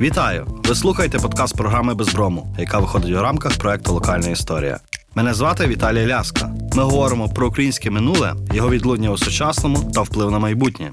Вітаю! Ви слухаєте подкаст програми Безброму, яка виходить у рамках проекту Локальна історія. Мене звати Віталій Ляска. Ми говоримо про українське минуле, його відлуння у сучасному та вплив на майбутнє.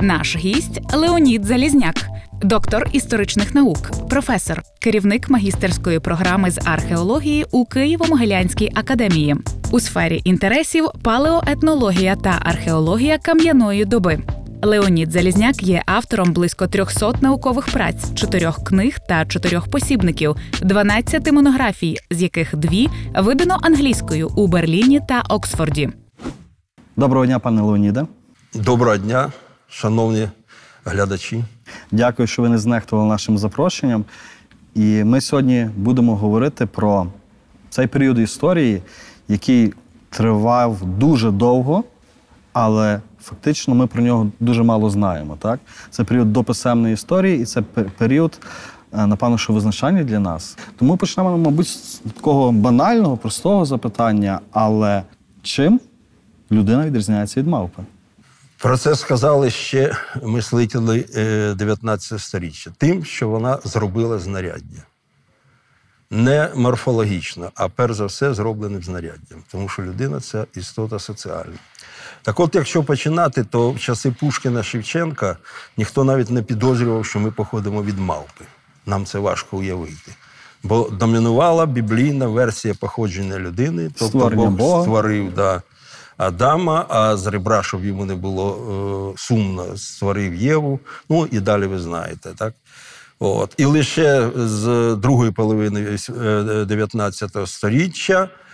Наш гість Леонід Залізняк, доктор історичних наук, професор, керівник магістерської програми з археології у Києво-Могилянській академії у сфері інтересів палеоетнологія та археологія кам'яної доби. Леонід Залізняк є автором близько 300 наукових праць, чотирьох книг та чотирьох посібників, 12 монографій, з яких дві видано англійською у Берліні та Оксфорді. Доброго дня, пане Леоніде. Доброго дня, шановні глядачі. Дякую, що ви не знехтували нашим запрошенням. І ми сьогодні будемо говорити про цей період історії, який тривав дуже довго, але фактично ми про нього дуже мало знаємо. Так? Це період дописемної історії, і це період, е, напевно, що визначальний для нас. Тому почнемо, мабуть, з такого банального, простого запитання, але чим людина відрізняється від мавпи? Про це сказали ще мислителі е, 19 століття. Тим, що вона зробила знаряддя. Не морфологічно, а перш за все зробленим знаряддям. Тому що людина це істота соціальна. Так от, якщо починати, то в часи Пушкіна Шевченка ніхто навіть не підозрював, що ми походимо від мавпи. Нам це важко уявити. Бо домінувала біблійна версія походження людини, тобто Створення Бог створив да, Адама, а з ребра, щоб йому не було е, сумно, створив Єву. Ну і далі ви знаєте, так? От. І лише з другої половини е, 19 століття е,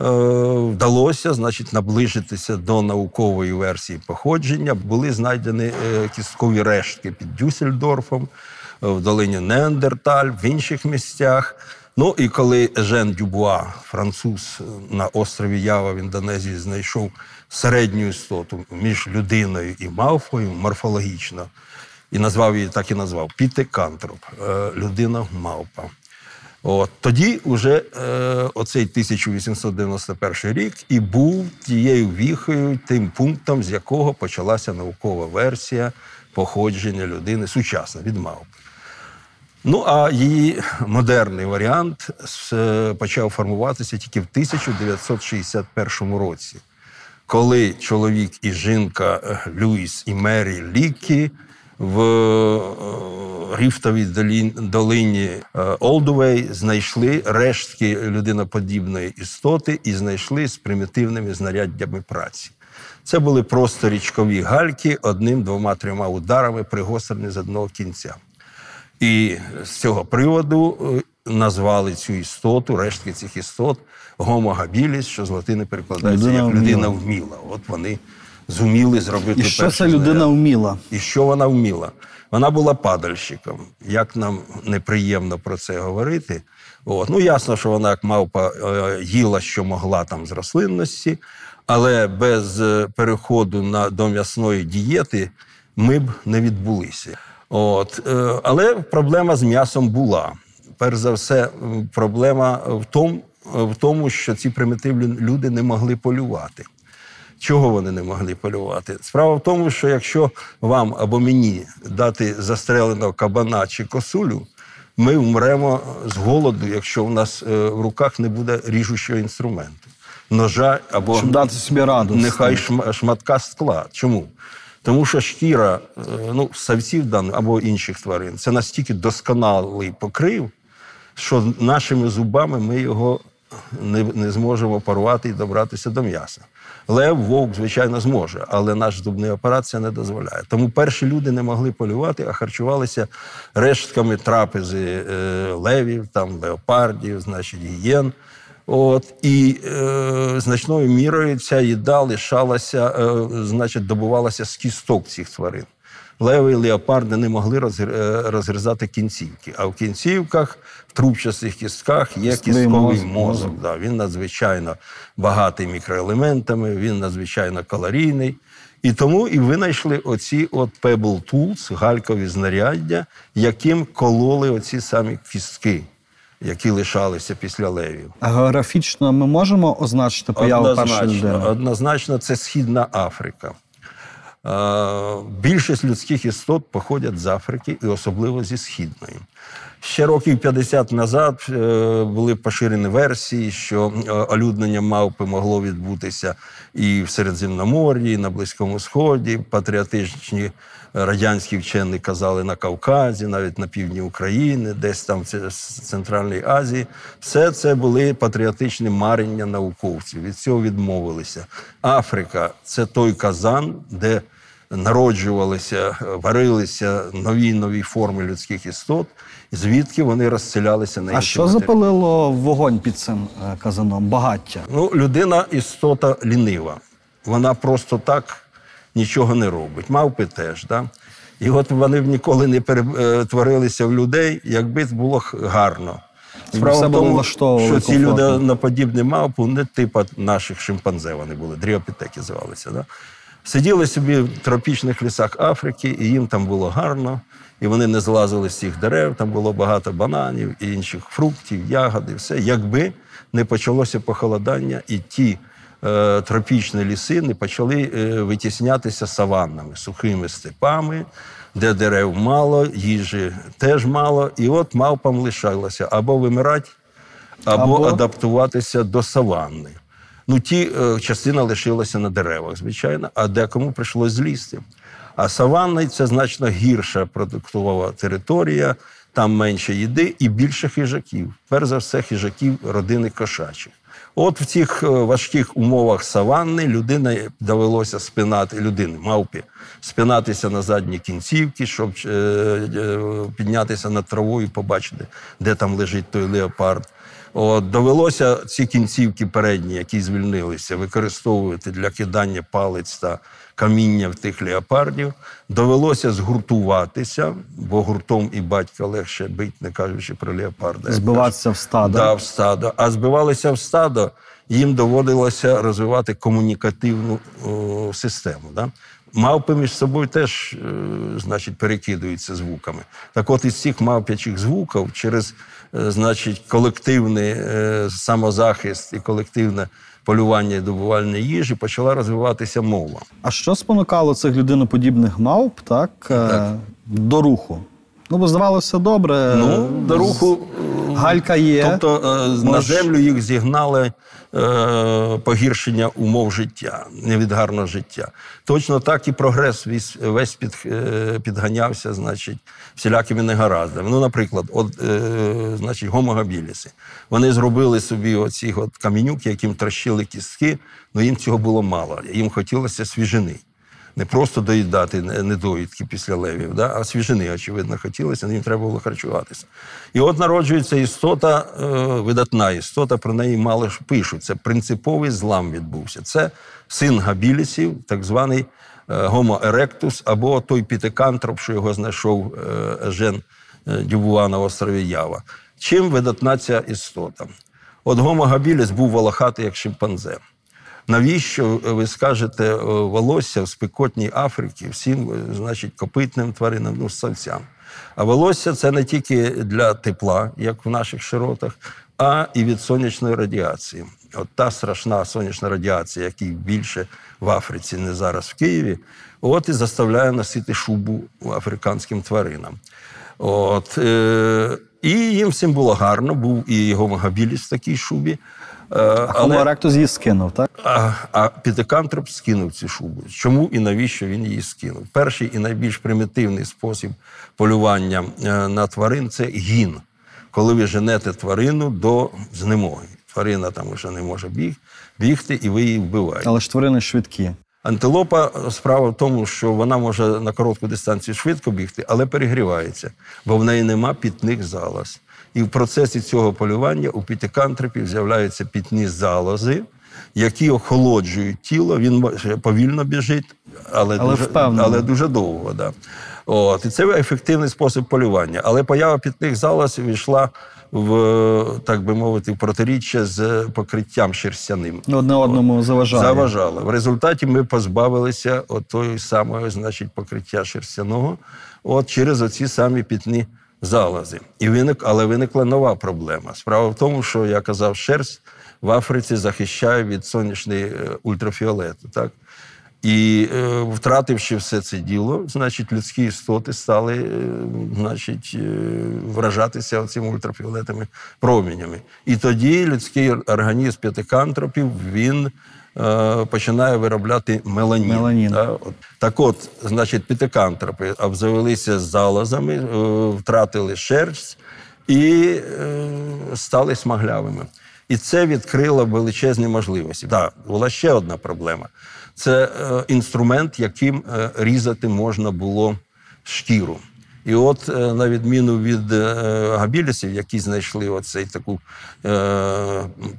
вдалося значить, наближитися до наукової версії походження. Були знайдені е, кісткові рештки під Дюссельдорфом, е, в долині Неандерталь, в інших місцях. Ну і коли Жен Дюбуа, француз на острові Ява в Індонезії, знайшов середню істоту між людиною і мавпою морфологічно, і назвав її так і назвав Пітекантроп, е, людина мавпа. От тоді вже е, оцей 1891 рік і був тією віхою, тим пунктом, з якого почалася наукова версія походження людини сучасна від мавпи. Ну а її модерний варіант с- почав формуватися тільки в 1961 році, коли чоловік і жінка е, Люїс і Мері Лікі в е, рифтовій долині Олдувей знайшли рештки людиноподібної істоти і знайшли з примітивними знаряддями праці. Це були просто річкові гальки одним, двома, трьома ударами пригострені з одного кінця. І з цього приводу е, назвали цю істоту, рештки цих істот habilis, що з латини перекладається Людина як людина вміла. От вони зуміли зробити І що ця людина вміла? І що вона вміла? Вона була падальщиком. Як нам неприємно про це говорити. От. Ну, ясно, що вона, як мавпа, е, їла, що могла там з рослинності, але без е, переходу на, до м'ясної дієти ми б не відбулися. От. е, Але проблема з м'ясом була. Перш за все, проблема в тому, в тому, що ці примітивні люди не могли полювати. Чого вони не могли полювати? Справа в тому, що якщо вам або мені дати застреленого кабана чи косулю, ми вмремо з голоду, якщо в нас е, в руках не буде ріжучого інструменту, ножа або Щоб дати собі раду. нехай шматка скла. Чому? Тому що шкіра е, ну, савців даних або інших тварин це настільки досконалий покрив, що нашими зубами ми його не, не зможемо порвати і добратися до м'яса. Лев, вовк, звичайно, зможе, але наш зубний апарат це не дозволяє. Тому перші люди не могли полювати, а харчувалися рештками трапези е, левів, там, леопардів, значить, гієн. От і е, значною мірою ця їда лишалася, е, значить, добувалася з кісток цих тварин. Леви і леопарди не могли розгр- е, розгризати кінцівки. А в кінцівках, в трубчастих кістках є Кістковий мозок. мозок. Да, він надзвичайно багатий мікроелементами, він надзвичайно калорійний. І тому і винайшли оці от Pebble Tools, галькові знаряддя, яким кололи оці самі кістки, які лишалися після левів. А географічно ми можемо означити появу першої людини? Однозначно, це Східна Африка. Е, Більшість людських істот походять з Африки і особливо зі Східної. Ще років 50 назад е, були поширені версії, що е, олюднення мавпи могло відбутися і в Середземномор'ї, і на Близькому Сході. Патріотичні радянські вчені казали на Кавказі, навіть на півдні України, десь там в Центральній Азії. Все це були патріотичні марення науковців. Від цього відмовилися. Африка це той казан, де народжувалися, варилися нові нові форми людських істот, звідки вони розселялися на інші А що материки. запалило вогонь під цим е, казаном? Багаття. Ну, людина істота лінива. Вона просто так нічого не робить. Мавпи теж. Да? І от вони б ніколи не перетворилися в людей, якби було гарно. Все в тому, що ці люди наподібні мавпу не типа наших шимпанзе вони були, дріопітеки звалися. Да? Сиділи собі в тропічних лісах Африки, і їм там було гарно, і вони не злазили з цих дерев, там було багато бананів і інших фруктів, ягод і все. Якби не почалося похолодання, і ті е, тропічні ліси не почали е, витіснятися саваннами, сухими степами, де дерев мало, їжі теж мало. І от мавпам лишалося або вимирати, або, Або? адаптуватися до саванни. Ну, ті е, частина лишилася на деревах, звичайно, а декому прийшлось злізти. А саванна це значно гірша продуктова територія, там менше їди і більше хижаків. Перш за все, хижаків родини кошачих. От в цих е, важких умовах саванни людина довелося спинати людини, мавпі, спинатися на задні кінцівки, щоб е, піднятися над травою побачити, де там лежить той леопард. От, довелося ці кінцівки передні, які звільнилися, використовувати для кидання палець та каміння в тих леопардів. Довелося згуртуватися, бо гуртом і батька легше бить, не кажучи про леопарда. Збиватися в стадо. Да, в стадо. А збивалися в стадо, їм доводилося розвивати комунікативну о, систему. Да? Мавпи між собою теж, е, значить, перекидуються звуками. Так от із цих мавпячих звуків через е, значить, колективний е, самозахист і колективне полювання і добування їжі почала розвиватися мова. А що спонукало цих людиноподібних мавп так, Так. до руху? Ну, бо здавалося добре. Ну, до руху Галька є. Тобто е, на землю їх зігнали е, погіршення умов життя, невідгарного життя. Точно так і прогрес весь, весь під, е, підганявся, значить, всілякими негараздами. Ну, наприклад, от, е, значить, гомогабіліси. Вони зробили собі оці от камінюки, яким трощили кістки, але їм цього було мало. Їм хотілося свіжини. Не просто доїдати недоїдки після левів, да? а свіжини, очевидно, хотілося, їм треба було харчуватися. І от народжується істота, е, видатна істота, про неї мало ж пишуть. Це принциповий злам відбувся. Це син габілісів, так званий е, Homo erectus, або той пітекантроп, що його знайшов е, Ежен е, Дюбуа на острові Ява. Чим видатна ця істота? От Homo habilis був волохатий, як шимпанзе. Навіщо е, ви скажете е, волосся в спекотній Африці всім, е, значить, копитним тваринам, ну, ссавцям? А волосся це не тільки для тепла, як в наших широтах, а і від сонячної радіації. От та страшна сонячна радіація, якій більше в Африці, не зараз в Києві, от і заставляє носити шубу африканським тваринам. От, е, і їм всім було гарно, був і його магабіліс в такій шубі. Е, А Homo erectus її скинув, так? а, а Пітекантроп скинув цю шубу. Чому і навіщо він її скинув? Перший і найбільш примітивний спосіб полювання е, на тварин це гін, коли ви женете тварину до знемоги. Тварина там вже не може біг, бігти, і ви її вбиваєте. Але ж тварини швидкі. Антилопа справа в тому, що вона може на коротку дистанцію швидко бігти, але перегрівається, бо в неї нема пітних залоз. І в процесі цього полювання у пітикантропів з'являються пітні залози, які охолоджують тіло. Він повільно біжить, але, Але дуже, впевнено. але дуже довго. Да. От. І це ефективний спосіб полювання. Але поява пітних залоз війшла в, так би мовити, в протиріччя з покриттям шерстяним. Ну, Одне одному заважає. Заважало. В результаті ми позбавилися отої самої, значить, покриття шерстяного, от через оці самі пітні залози. І виник, але виникла нова проблема. Справа в тому, що я казав, шерсть в Африці захищає від сонячної е, ультрафіолету. Так? І е, втративши все це діло, значить, людські істоти стали е, значить, вражатися цими ультрафіолетовими промінями. І тоді людський організм п'ятикантропів він починає виробляти меланін. Меланін. От. Так от, значить, п'ятикантропи обзавелися залозами, е, втратили шерсть і стали смаглявими. І це відкрило величезні можливості. Так, була ще одна проблема. Це е, інструмент, яким е, різати можна було шкіру. І от, е, на відміну від е, габілісів, які знайшли оцей таку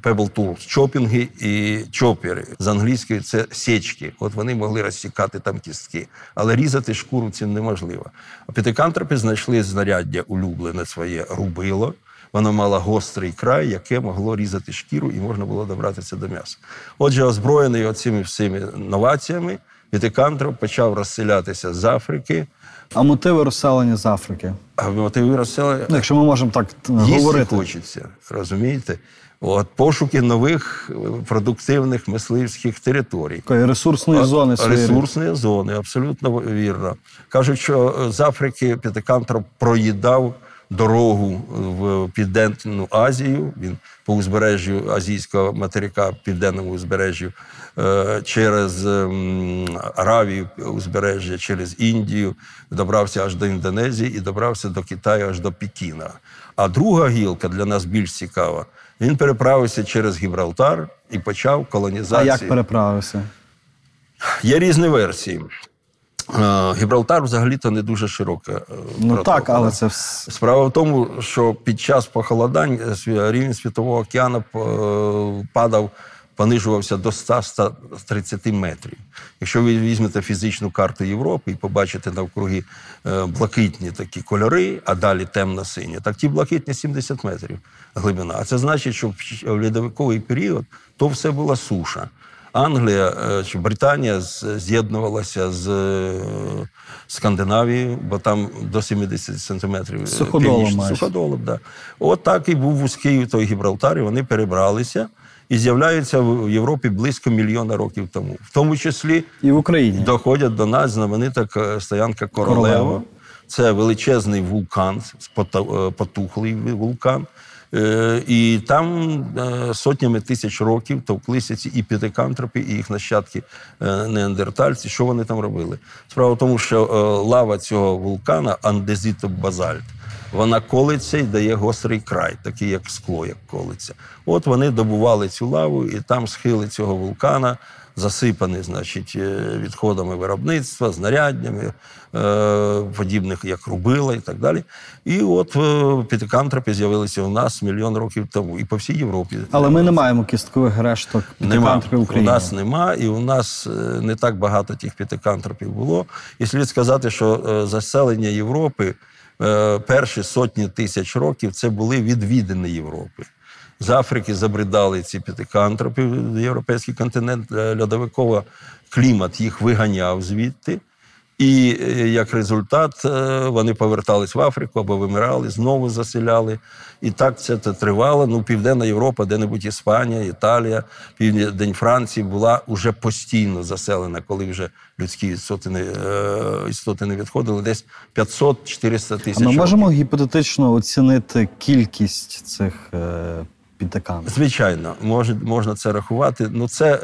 Tools, чопінги і чопери. З англійської це січки. От вони могли розсікати там кістки. Але різати шкуру цим неможливо. А п'ятикантропи знайшли знаряддя улюблене своє рубило. Воно мало гострий край, яке могло різати шкіру, і можна було добратися до м'яса. Отже, озброєний оцими всіми новаціями, п'ятикантроп почав розселятися з Африки. А мотиви розселення з Африки. А мотиви розселення Ну, якщо ми можемо так їсти говорити. хочеться, розумієте? От пошуки нових е, продуктивних мисливських територій. Такої ресурсної зони. Ресурсної зони, абсолютно вірно. Кажуть, що з Африки п'ятикантроп проїдав дорогу в Південну Азію. Він по узбережжю азійського материка, південному узбережжю, е, через Аравію, узбережжя, через Індію, добрався аж до Індонезії і добрався до Китаю аж до Пекіна. А друга гілка для нас більш цікава. Він переправився через Гібралтар і почав А колонізацію. як переправився? Є різні версії. Е, Гібралтар взагалі-то не дуже широка. е, Ну протока, так, але це Справа в тому, що під час похолодань е, рівень Світового океану падав, понижувався до 100-130 метрів. Якщо ви візьмете фізичну карту Європи і побачите навкруги блакитні такі кольори, а далі темно-сині, так ті блакитні 70 метрів глибина. А це значить, що в льодовиковий період то все була суша. Англія е, чи Британія з'єднувалася з е, Скандинавією, бо там до 70 сантиметрів е, Суходолом. Суходолом, да. От так і був вузький той Гібралтар, і вони перебралися і з'являються в Європі близько мільйона років тому. В тому числі і в Україні. доходять до нас знаменита стоянка Королева. Королева. Це величезний вулкан, потухлий вулкан. Е, І там е, сотнями тисяч років товклися ці і п'ятикантропи, і їх нащадки е, неандертальці. Що вони там робили? Справа в тому, що лава цього вулкана андезитобазальт, вона колиться і дає гострий край, такий як скло, як колиться. От вони добували цю лаву, і там схили цього вулкана засипаний, значить, е, відходами виробництва, знаряднями, е, подібних як рубила і так далі. І от е, п'ятикантропи з'явилися у нас мільйон років тому, і по всій Європі. Але ми не маємо кісткових решток Нема. п'ятикантропів в У нас нема, і у нас не так багато тих п'ятикантропів було. І слід сказати, що заселення Європи перші сотні тисяч років це були відвідини Європи. З Африки забридали ці п'ятикантропи європейський континент. Е, Льодовиково клімат їх виганяв звідти. І е, як результат е, вони повертались в Африку або вимирали, знову заселяли. І так це тривало. Ну, Південна Європа, де-небудь Іспанія, Італія, Південь Франції була уже постійно заселена, коли вже людські істоти не, істоти не відходили, десь 500-400 А тисяч. ми можемо гіпотетично оцінити кількість цих е, п'ятикантропів? Звичайно, може, можна це рахувати. Ну, це, е,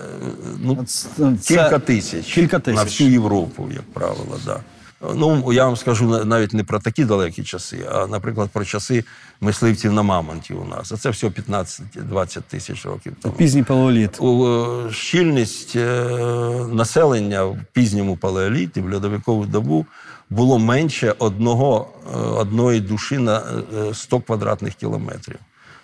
ну, Це- кілька тисяч. кілька На всю Європу, як правило, да. Ну, я вам скажу навіть не про такі далекі часи, а, наприклад, про часи мисливців на мамонті у нас. А це всього 15-20 тисяч років тому. Пізній палеоліт. Е, Щільність е, населення в пізньому палеоліті, в льодовикову добу, було менше одного, е, одної душі на е, 100 квадратних кілометрів.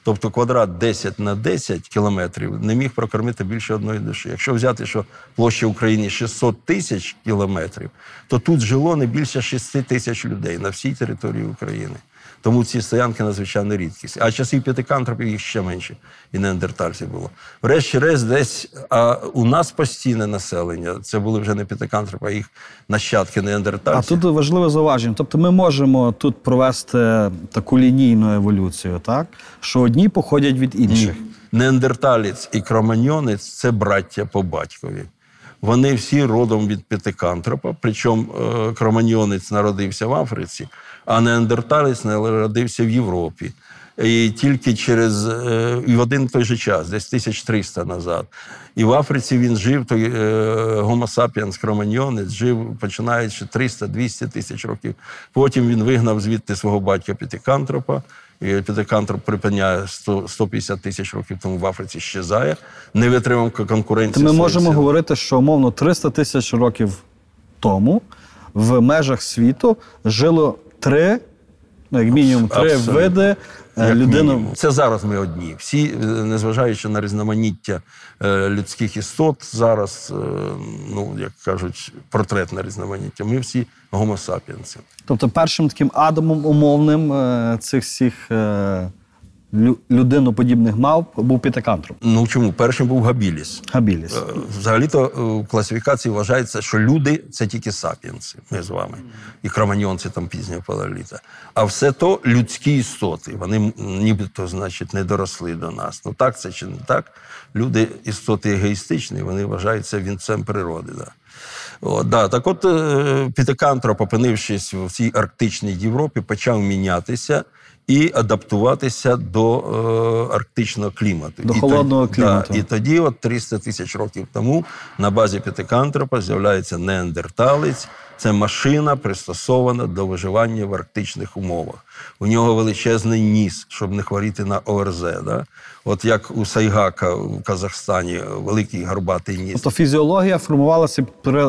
Тобто квадрат 10 на 10 кілометрів не міг прокормити більше одної душі. Якщо взяти, що площа України 600 тисяч кілометрів, то тут жило не більше 6 тисяч людей на всій території України. Тому ці стоянки надзвичайно рідкість. А часів п'ятикантропів їх ще менше, і неандертальців було. Врешті-решт, десь а у нас постійне населення. Це були вже не п'ятикантропи, а їх нащадки А тут важливе зауваження. Тобто ми можемо тут провести таку лінійну еволюцію, так? Що одні походять від інших. Неандерталець і кроманьонець це браття по батькові. вони всі родом від п'ятикантропа. Причому е, кроманьйонець народився в Африці, а неандерталець народився в Європі. І тільки через е, і в один той же час, десь 1300 назад. І в Африці він жив, той е, Homo кроманьйонець жив починаючи 300-200 тисяч років. Потім він вигнав звідти свого батька П'ятикантропа. І П'ятикантроп припиняє 100, 150 тисяч років тому в Африці щезає, не витримав конкуренції. ми можемо сил. говорити, що умовно 300 тисяч років тому в межах світу жило три, ну як мінімум, три Абсолютно. види е, Як мінімум. Це зараз ми одні. Всі, е, незважаючи на різноманіття е, людських істот, зараз, е, ну як кажуть, портретне різноманіття. Ми всі гомосапіенси. Тобто першим таким адамом умовним е, цих всіх е, людиноподібних мав був пітекантроп, Ну чому? Першим був Габіліс. габіліс. Е, Взагалі-то е, в класифікації вважається, що люди це тільки сапіенси, ми з вами, і кроманьонці там пізнього палеоліта. А все то людські істоти. Вони нібито, значить, не доросли до нас. Ну так це чи не так? Люди істоти егоїстичні, вони вважаються вінцем природи. Да. О, да. Так от е, Пітекантроп, опинившись в цій арктичній Європі, почав мінятися. І адаптуватися до е, арктичного клімату. До І холодного тоді- клімату. Да, і тоді, от 300 тисяч років тому, на базі п'ятикантропа з'являється неандерталець. Це машина, пристосована до виживання в арктичних умовах. У нього величезний ніс, щоб не хворіти на ОРЗ. Да? От як у Сайгака в Казахстані великий горбатий ніс. Тобто фізіологія формувалася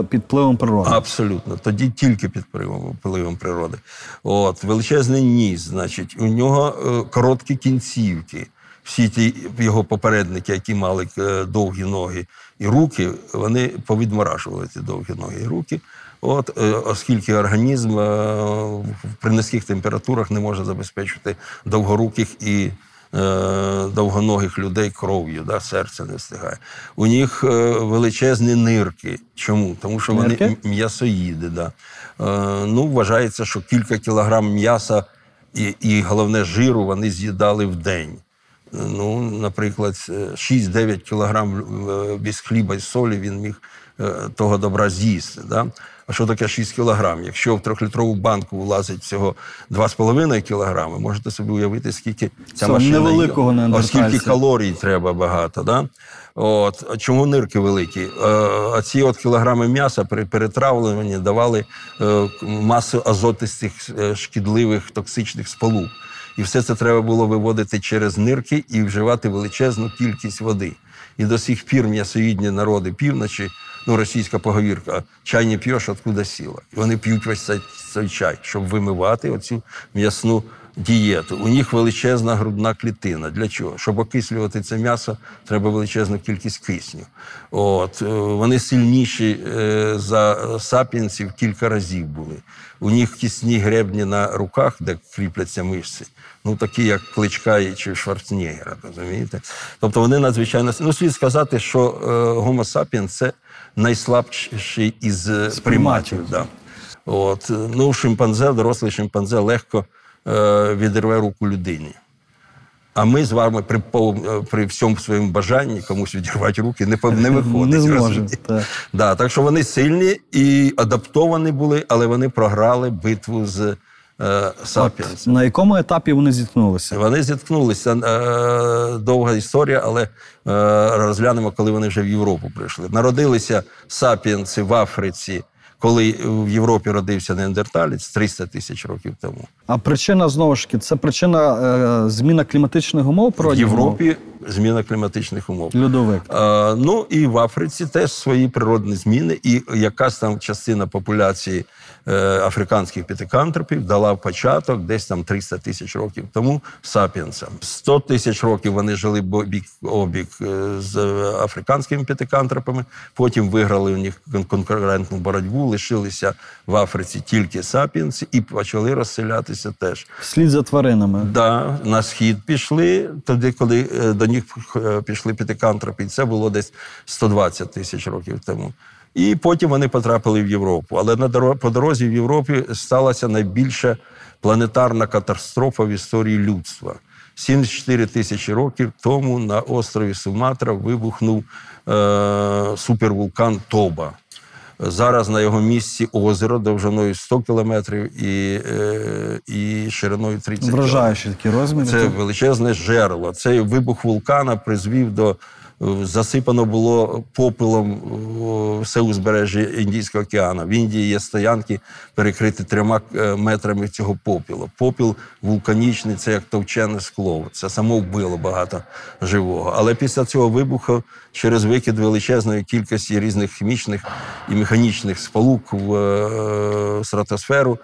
під впливом природи. Абсолютно. Тоді тільки під впливом, природи. От, величезний ніс, значить, у нього е, короткі кінцівки. Всі ті його попередники, які мали е, довгі ноги і руки, вони повідморашували ці довгі ноги і руки. От, е, оскільки організм е, при низьких температурах не може забезпечити довгоруких і е, довгоногих людей кров'ю, да, серце не встигає. У них величезні нирки. Чому? Тому що вони Нирки? м- м'ясоїди. Да. Ну, вважається, що кілька кілограм м'яса і, і головне жиру вони з'їдали в день. Ну, наприклад, е, 6-9 кілограм без хліба і солі він міг того добра з'їсти. Да? А що таке 6 кілограм? Якщо в трьохлітрову банку влазить всього 2,5 кілограми, можете собі уявити, скільки ця Цього машина невеликого неандертальця. Оскільки калорій треба багато. Да? От. Чому нирки великі? Е, А ці от кілограми м'яса при перетравленні давали е, масу азотистих е, шкідливих токсичних сполук. І все це треба було виводити через нирки і вживати величезну кількість води. І до сих пір м'ясоїдні народи півночі, ну російська поговірка, чай не п'єш, откуда сіла. І вони п'ють весь цей, цей чай, щоб вимивати оцю м'ясну дієту. У них величезна грудна клітина. Для чого? Щоб окислювати це м'ясо, треба величезну кількість кисню. От е, вони сильніші е, за сапіенсів кілька разів були. У них кисні гребні на руках, де кріпляться мишці. Ну, такі, як Кличка чи Шварценеггера, розумієте? Тобто вони надзвичайно ну, слід сказати, що е, Homo sapiens – це найслабший із е, приматів. Да. От, е, ну, шимпанзе, дорослий шимпанзе легко е, відірве руку людині. А ми з вами при, пов- е, при всьому своєму бажанні комусь відірвати руки не, не виходить. Не зможемо, так. Да, так що вони сильні і адаптовані були, але вони програли битву з е, Сапіенс. На якому етапі вони зіткнулися? Вони зіткнулися. Е, довга історія, але е, розглянемо, коли вони вже в Європу прийшли. Народилися сапіенси в Африці, коли в Європі родився неандерталець 300 тисяч років тому. А причина знову ж таки це причина е, зміна кліматичних умов В Європі. Європі зміна кліматичних умов. льодовик. Е, ну і в Африці теж свої природні зміни, і якась там частина популяції е, африканських п'ятикантропів дала початок десь там 300 тисяч років тому сапіенсам. 100 тисяч років вони жили бік обік е, з африканськими п'ятикантропами, потім виграли у них конкурентну боротьбу, лишилися в Африці тільки сапіенси і почали розселятися теж. Вслід за тваринами. Да, на схід пішли, тоді, коли е, до них е, пішли п'ятикантропи, і це було десь 120 тисяч років тому. І потім вони потрапили в Європу. Але на дорозі, по дорозі в Європі сталася найбільша планетарна катастрофа в історії людства. 74 тисячі років тому на острові Суматра вибухнув е, супервулкан Тоба. Зараз на його місці озеро довжиною 100 кілометрів і, е, і шириною 30 кілометрів. Вражаючі такі розміри. Це величезне жерло. Цей вибух вулкана призвів до засипано було попелом е, все узбережжя Індійського океану. В Індії є стоянки, перекриті трьома е, метрами цього попілу. Попіл вулканічний, це як товчене скло. Це само вбило багато живого. Але після цього вибуху, через викид величезної кількості різних хімічних і механічних сполук в е, стратосферу,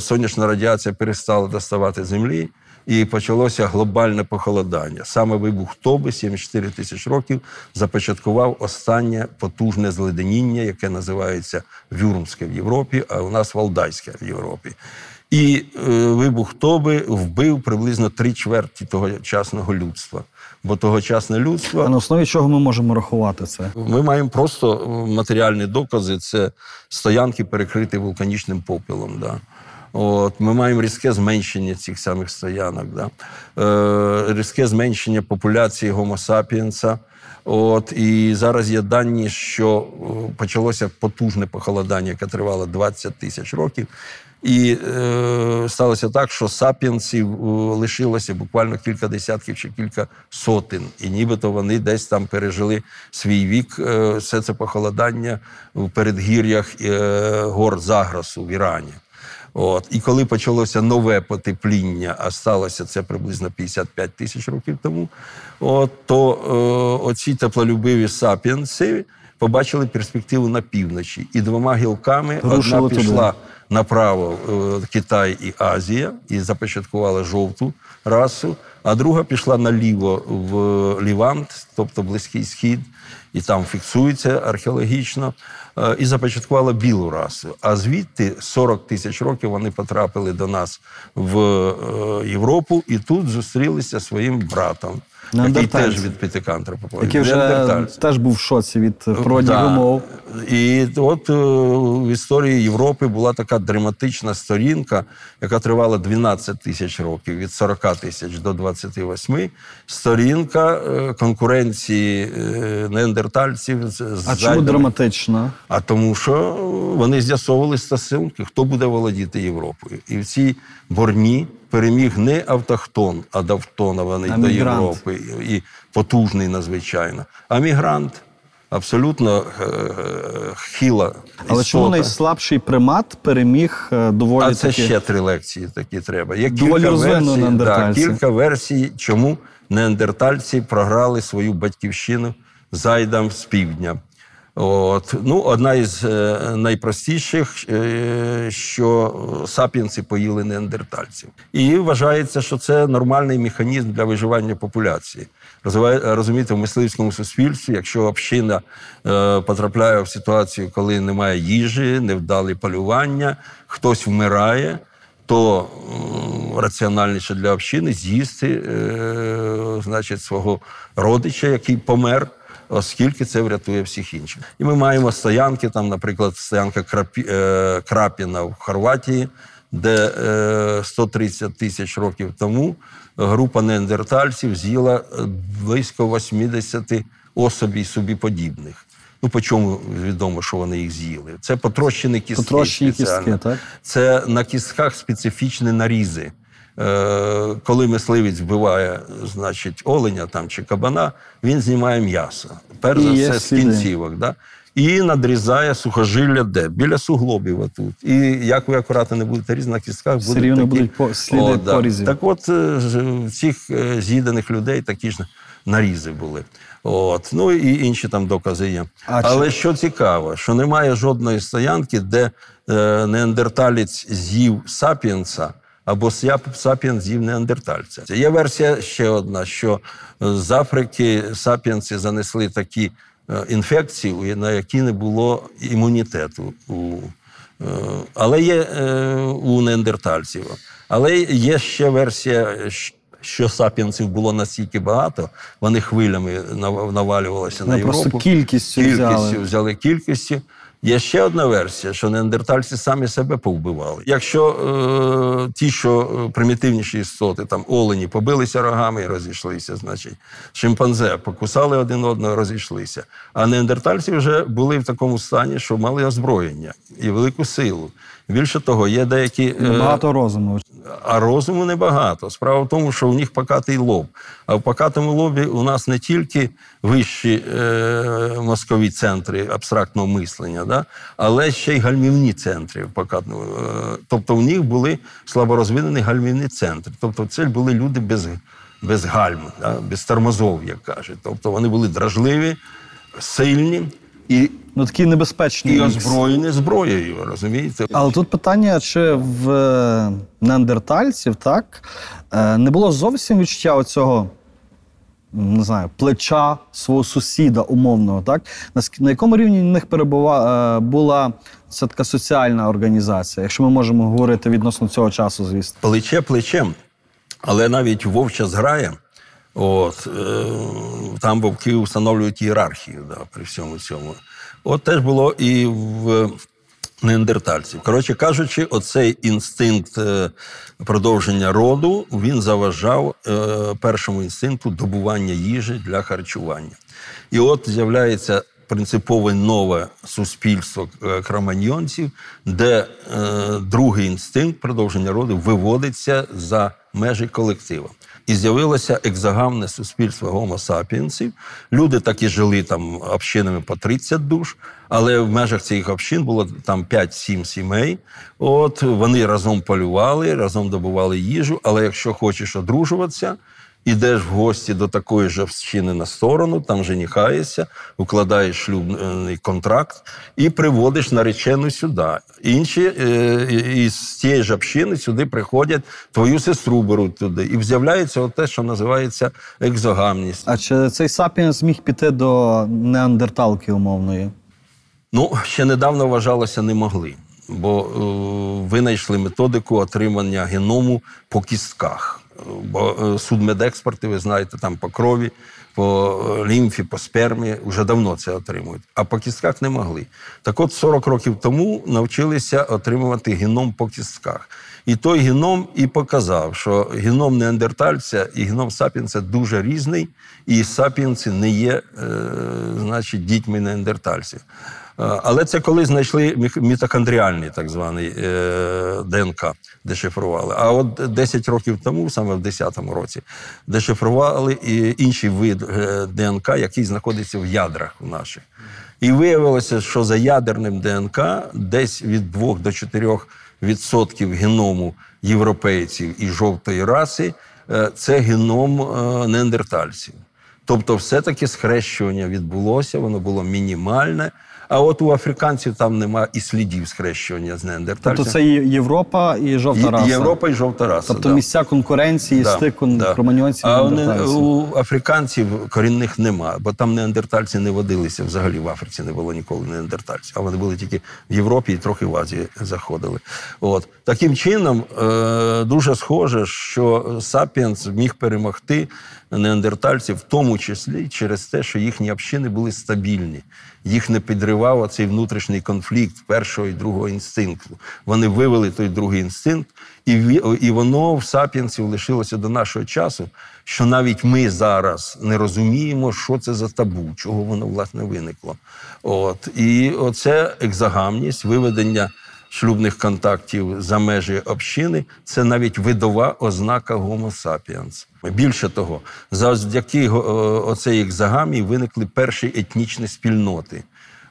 сонячна радіація перестала доставати землі. І почалося глобальне похолодання. Саме вибух Тоби 74 тисяч років започаткував останнє потужне зледеніння, яке називається Вюрмське в Європі, а у нас Валдайське в Європі. І е, вибух Тоби вбив приблизно три чверті тогочасного людства. Бо тогочасне людство А на основі чого ми можемо рахувати це? ми маємо просто е, матеріальні докази. Це стоянки, перекриті вулканічним попелом. Да. От, ми маємо різке зменшення цих самих стоянок. Да. Е, різке зменшення популяції sapiens. От, і зараз є дані, що е, почалося потужне похолодання, яке тривало 20 тисяч років. І е, сталося так, що сапіенсів е, лишилося буквально кілька десятків чи кілька сотень. І нібито вони десь там пережили свій вік. Е, все це похолодання в передгір'ях е, гор Загросу в Ірані. От. І коли почалося нове потепління, а сталося це приблизно 55 тисяч років тому, от, то е, оці теплолюбиві сапіенси побачили перспективу на півночі. І двома гілками Рушили одна туди. пішла направо е, Китай і Азія, і започаткувала жовту расу, а друга пішла наліво в Лівант, тобто Близький Схід, і там фіксується археологічно, е, і започаткувала білу расу. А звідти 40 тисяч років вони потрапили до нас в е, Європу і тут зустрілися своїм братом, який теж від п'ятикантропа походить. Який вже теж був в шоці від природних Да. умов. І от е, в історії Європи була така драматична сторінка, яка тривала 12 тисяч років від 40 тисяч до 28. Сторінка е, конкуренції е, неандертальців з А чому зайдами. драматично? А тому, що вони з'ясовували стосунки, хто буде володіти Європою. І в цій борні переміг не автохтон, адаптонований А до. Європи і потужний надзвичайно, а мігрант. Абсолютно е, хіла. Але чому найслабший примат переміг е, доволі А це таки... ще три лекції такі треба. Є Доволі кілька версій, да, кілька версій, чому неандертальці програли свою батьківщину зайдам з півдня. От. Ну, одна із е, найпростіших, е, що сапіенси поїли неандертальців. І вважається, що це нормальний механізм для виживання популяції. Розвиває- Розумієте, в мисливському суспільстві, якщо община е, потрапляє в ситуацію, коли немає їжі, невдалі полювання, хтось вмирає, то раціональніше для общини з'їсти е, значить, свого родича, який помер, оскільки це врятує всіх інших. І ми маємо стоянки, там, наприклад, стоянка Крапі, е, Крапіна в Хорватії, де е, 130 тисяч років тому група неандертальців з'їла е, близько 80 особій собі подібних. Ну, по чому відомо, що вони їх з'їли? Це потрощені кістки. Потрощені кістки, так? Це на кістках специфічні нарізи. Е, коли мисливець вбиває, значить, оленя там чи кабана, він знімає м'ясо. Перш за все, з кінцівок. Да? І надрізає сухожилля де? Біля суглобів отут. І як ви акуратно не будете різати, на кістках будуть рівно такі... будуть по- сліди да. порізів. Так от е, цих е, з'їдених людей такі ж нарізи були. От. Ну і інші там докази є. А чи- Але що цікаво, що немає жодної стоянки, де е, неандерталець з'їв сапіенса, або сапіенс з'їв неандертальця. Є версія ще одна, що е, з Африки сапіенси занесли такі е, інфекції, на які не було імунітету. Е, але є у неандертальців. Але є ще версія, що сапіенсів було настільки багато, вони хвилями нав- навалювалися на Ну, просто кількістю кількістю взяли. взяли кількістю. Є ще одна версія, що неандертальці самі себе повбивали. Якщо е, ті, що е, примітивніші істоти, там олені, побилися рогами і розійшлися, значить шимпанзе покусали один одного, розійшлися. А неандертальці вже були в такому стані, що мали озброєння і велику силу. Більше того, є деякі е, Багато розуму. а розуму небагато. Справа в тому, що у них покатий лоб. А в покатому лобі у нас не тільки вищі е, мозкові центри абстрактного мислення, да? але ще й гальмівні центри. в. Е, тобто в них були слаборозвинені гальмівні центри. Тобто це були люди без, без гальм, да? без тормозов, як кажуть. Тобто вони були дражливі, сильні і, Ну такі небезпечні. і ікс. озброєні зброєю, розумієте? Але тут питання, чи в е, неандертальців так е, не було зовсім відчуття оцього. Не знаю, плеча свого сусіда умовного, так на якому рівні в них перебува, е, була ця така соціальна організація, якщо ми можемо говорити відносно цього часу, звісно. плече плечем. Але навіть вовча зграя, от, е, там вовки встановлюють ієрархію да, при всьому цьому. От теж було і в неандертальців. Коротше кажучи, оцей інстинкт е, продовження роду він заважав е, першому інстинкту добування їжі для харчування. І от з'являється принципове нове суспільство е, кроманьйонців, де другий інстинкт продовження роду виводиться за межі колектива. І з'явилося екзогамне суспільство гомосапіенсів. Люди так і жили там общинами по 30 душ, але в межах цих общин було там 5-7 сімей. От вони разом полювали, разом добували їжу. Але якщо хочеш одружуватися, Ідеш в гості до такої ж общини на сторону, там женіхаєшся, укладаєш шлюбний контракт і приводиш наречену сюди. Інші е, із тієї ж общини сюди приходять, твою сестру беруть туди. І з'являється те, що називається екзогамність. А чи цей сапіенс зміг піти до неандерталки умовної? Ну, ще недавно вважалося, не могли, бо е, винайшли методику отримання геному по кістках. Бо е, судмедекспорти, ви знаєте, там по крові, по е, лімфі, по спермі вже давно це отримують. А по кістках не могли. Так от 40 років тому навчилися отримувати геном по кістках. І той геном і показав, що геном неандертальця і геном сапіенса дуже різний, і сапіенси не є, е, значить, дітьми неандертальців. Е, Але це коли знайшли мітохондріальний так званий е, ДНК, дешифрували. А от 10 років тому, саме в 10-му році, дешифрували і інший вид е, ДНК, який знаходиться в ядрах наших. І виявилося, що за ядерним ДНК десь від 2 до 4 відсотків геному європейців і жовтої раси це геном неандертальців. Тобто, все-таки схрещування відбулося, воно було мінімальне. А от у африканців там нема і слідів схрещування з неандертальцем. Тобто це є Європа і жовта раса. Європа і жовта раса. Тобто да. місця конкуренції, Да, стику да. кроманьонців А вони, у африканців корінних нема, бо там неандертальці не водилися. Взагалі в Африці не було ніколи неандертальців. А вони були тільки в Європі і трохи в Азії заходили. От таким чином е, дуже схоже, що Сапіенс міг перемогти неандертальців, в тому числі через те, що їхні общини були стабільні. Їх не підривав оцей внутрішній конфлікт першого і другого інстинкту. Вони вивели той другий інстинкт, і, і воно в сапіенсів лишилося до нашого часу, що навіть ми зараз не розуміємо, що це за табу, чого воно власне виникло. От і оце екзогамність, виведення шлюбних контактів за межі общини це навіть видова ознака Homo sapiens. Більше того, завдяки о- оцей екзогамії виникли перші етнічні спільноти.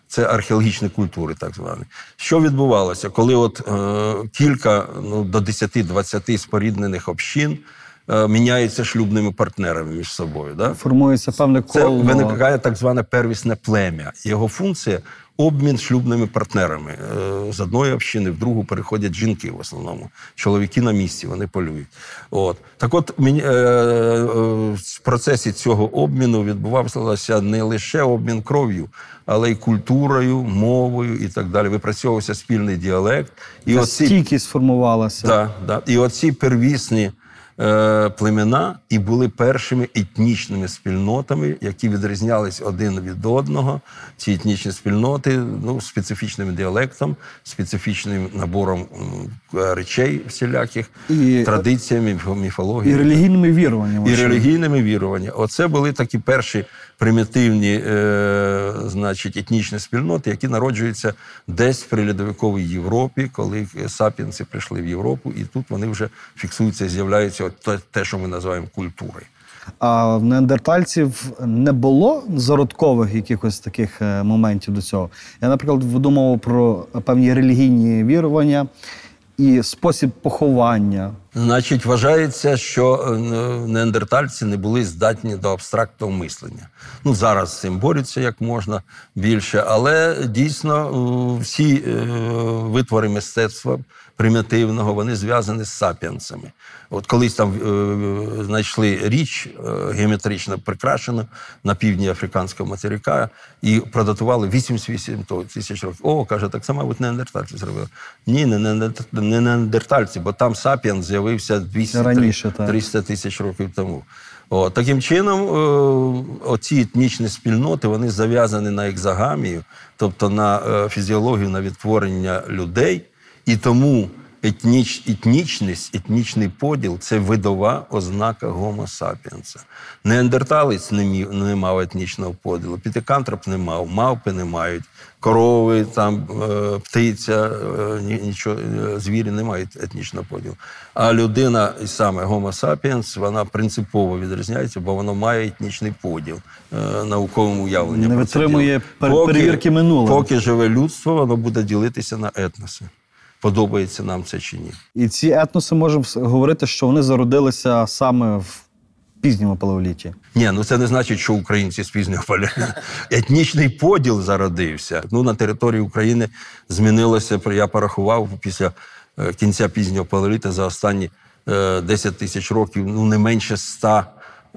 Це археологічні культури, так звані. Що відбувалося, коли от е, кілька ну, до 10-20 споріднених общин е, міняються шлюбними партнерами між собою. Да? Формується певне Це виникає так зване первісне плем'я. Його функція обмін шлюбними партнерами. Е, З одної общини в другу переходять жінки в основному. Чоловіки на місці, вони полюють. От. Так от е, е, в процесі цього обміну відбувався не лише обмін кров'ю, але й культурою, мовою і так далі. Випрацьовувався спільний діалект. І Та оці стійкість сформувалася. Да, да. І оці первісні племена і були першими етнічними спільнотами, які відрізнялись один від одного. Ці етнічні спільноти ну, специфічним діалектом, специфічним набором е, речей всіляких, І- традиціями, міфологією. І релігійними віруваннями. І релігійними віруваннями. Оце були такі перші примітивні е, значить, етнічні спільноти, які народжуються десь в прилядовиковій Європі, коли сапіенси прийшли в Європу, і тут вони вже фіксуються, з'являються те, те, що ми називаємо культурою. А в неандертальців не було зародкових якихось таких е, моментів до цього. Я, наприклад, видумував про певні релігійні вірування і спосіб поховання. Значить, вважається, що е, неандертальці не були здатні до абстрактного мислення. Ну, зараз з цим борються як можна більше, але дійсно всі е, витвори мистецтва примітивного вони зв'язані з сапіенсами. От колись там е, знайшли річ геометрично прикрашену на півдні африканського материка і продатували 88 тисяч років. О, каже, так це, мабуть, неандертальці зробили. Ні, не, неандерт- не неандертальці, бо там сапіен з'явився 200 Раніше, так. 300 тисяч років тому. О, таким чином, е, оці етнічні спільноти вони зав'язані на екзагамію, тобто на е, фізіологію, на відтворення людей, і тому етніч, етнічність, етнічний поділ це видова ознака гомо сапіенса. Неандерталець не, мів, не мав етнічного поділу, пітикантроп не мав, мавпи не мають, корови, там, е, птиця, е, ні- нічого, е, звірі не мають етнічного поділу. А людина, і саме гомо сапіенс, вона принципово відрізняється, бо вона має етнічний поділ науковим уявленням. Не витримує перевірки минулого. Поки живе людство, воно буде ділитися на етноси. Подобається нам це чи ні. І ці етноси можемо говорити, що вони зародилися саме в пізньому палеоліті. Ні, ну це не значить, що українці з пізнього поля. Етнічний поділ зародився. Ну, на території України змінилося, я порахував після е, кінця пізнього палеоліта за останні е, 10 тисяч років, ну не менше 100,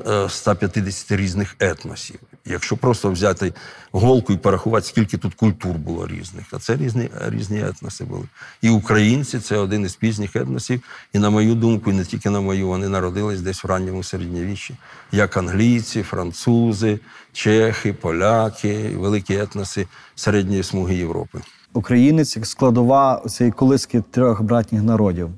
е, 150 різних етносів. Якщо просто взяти голку і порахувати, скільки тут культур було різних, а це різні, різні етноси були. І українці це один із пізніх етносів. І на мою думку, і не тільки на мою, вони народились десь в ранньому середньовіччі, як англійці, французи, чехи, поляки, великі етноси середньої смуги Європи. Українець як складова цієї колиски трьох братніх народів.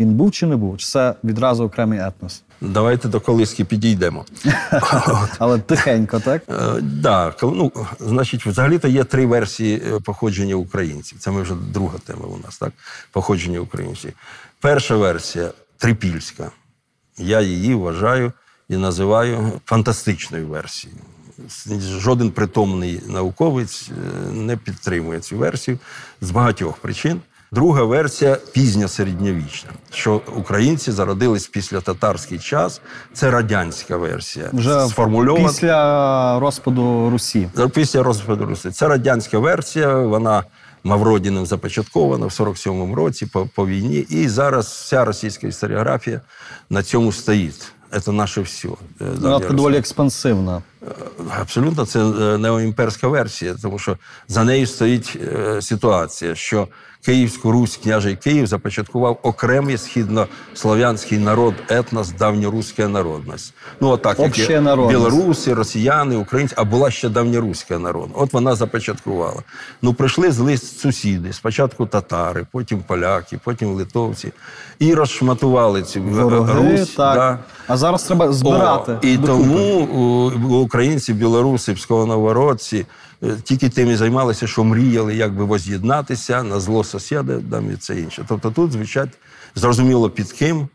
Він був чи не був? Чи це відразу окремий етнос? Давайте до колиски підійдемо. Але тихенько, так? Е, Да, кол- ну, значить, взагалі-то є три версії е, походження українців. Це ми вже друга тема у нас, так? Походження українців. Перша версія трипільська. Я її вважаю і називаю фантастичною версією. Жоден притомний науковець е, не підтримує цю версію з багатьох причин. Друга версія пізня середньовічна, що українці зародились після татарський час. Це радянська версія. Вже сформульована після розпаду Русі. після розпаду Руси. Це радянська версія. Вона Мавродіним започаткована в 47-му році по, по війні. І зараз вся російська історіографія на цьому стоїть. Це наше все. Вона доволі експансивна. Абсолютно, це е, неоімперська версія, тому що за нею стоїть е, ситуація, що Київську Русь, княжий Київ започаткував окремий східнослов'янський народ, етнос, давньоруська народність. Ну, отак, як білоруси, росіяни, українці, а була ще давньоруська народність. От вона започаткувала. Ну, прийшли з лист сусіди, спочатку татари, потім поляки, потім литовці, і розшматували цю е, Вороги, Русь. так. Да. А зараз треба збирати. О, і докупи. тому у- українці, білоруси, псковоновородці е, тільки тим і займалися, що мріяли якби воз'єднатися на зло сусідам і це інше. Тобто тут звучать зрозуміло під ким.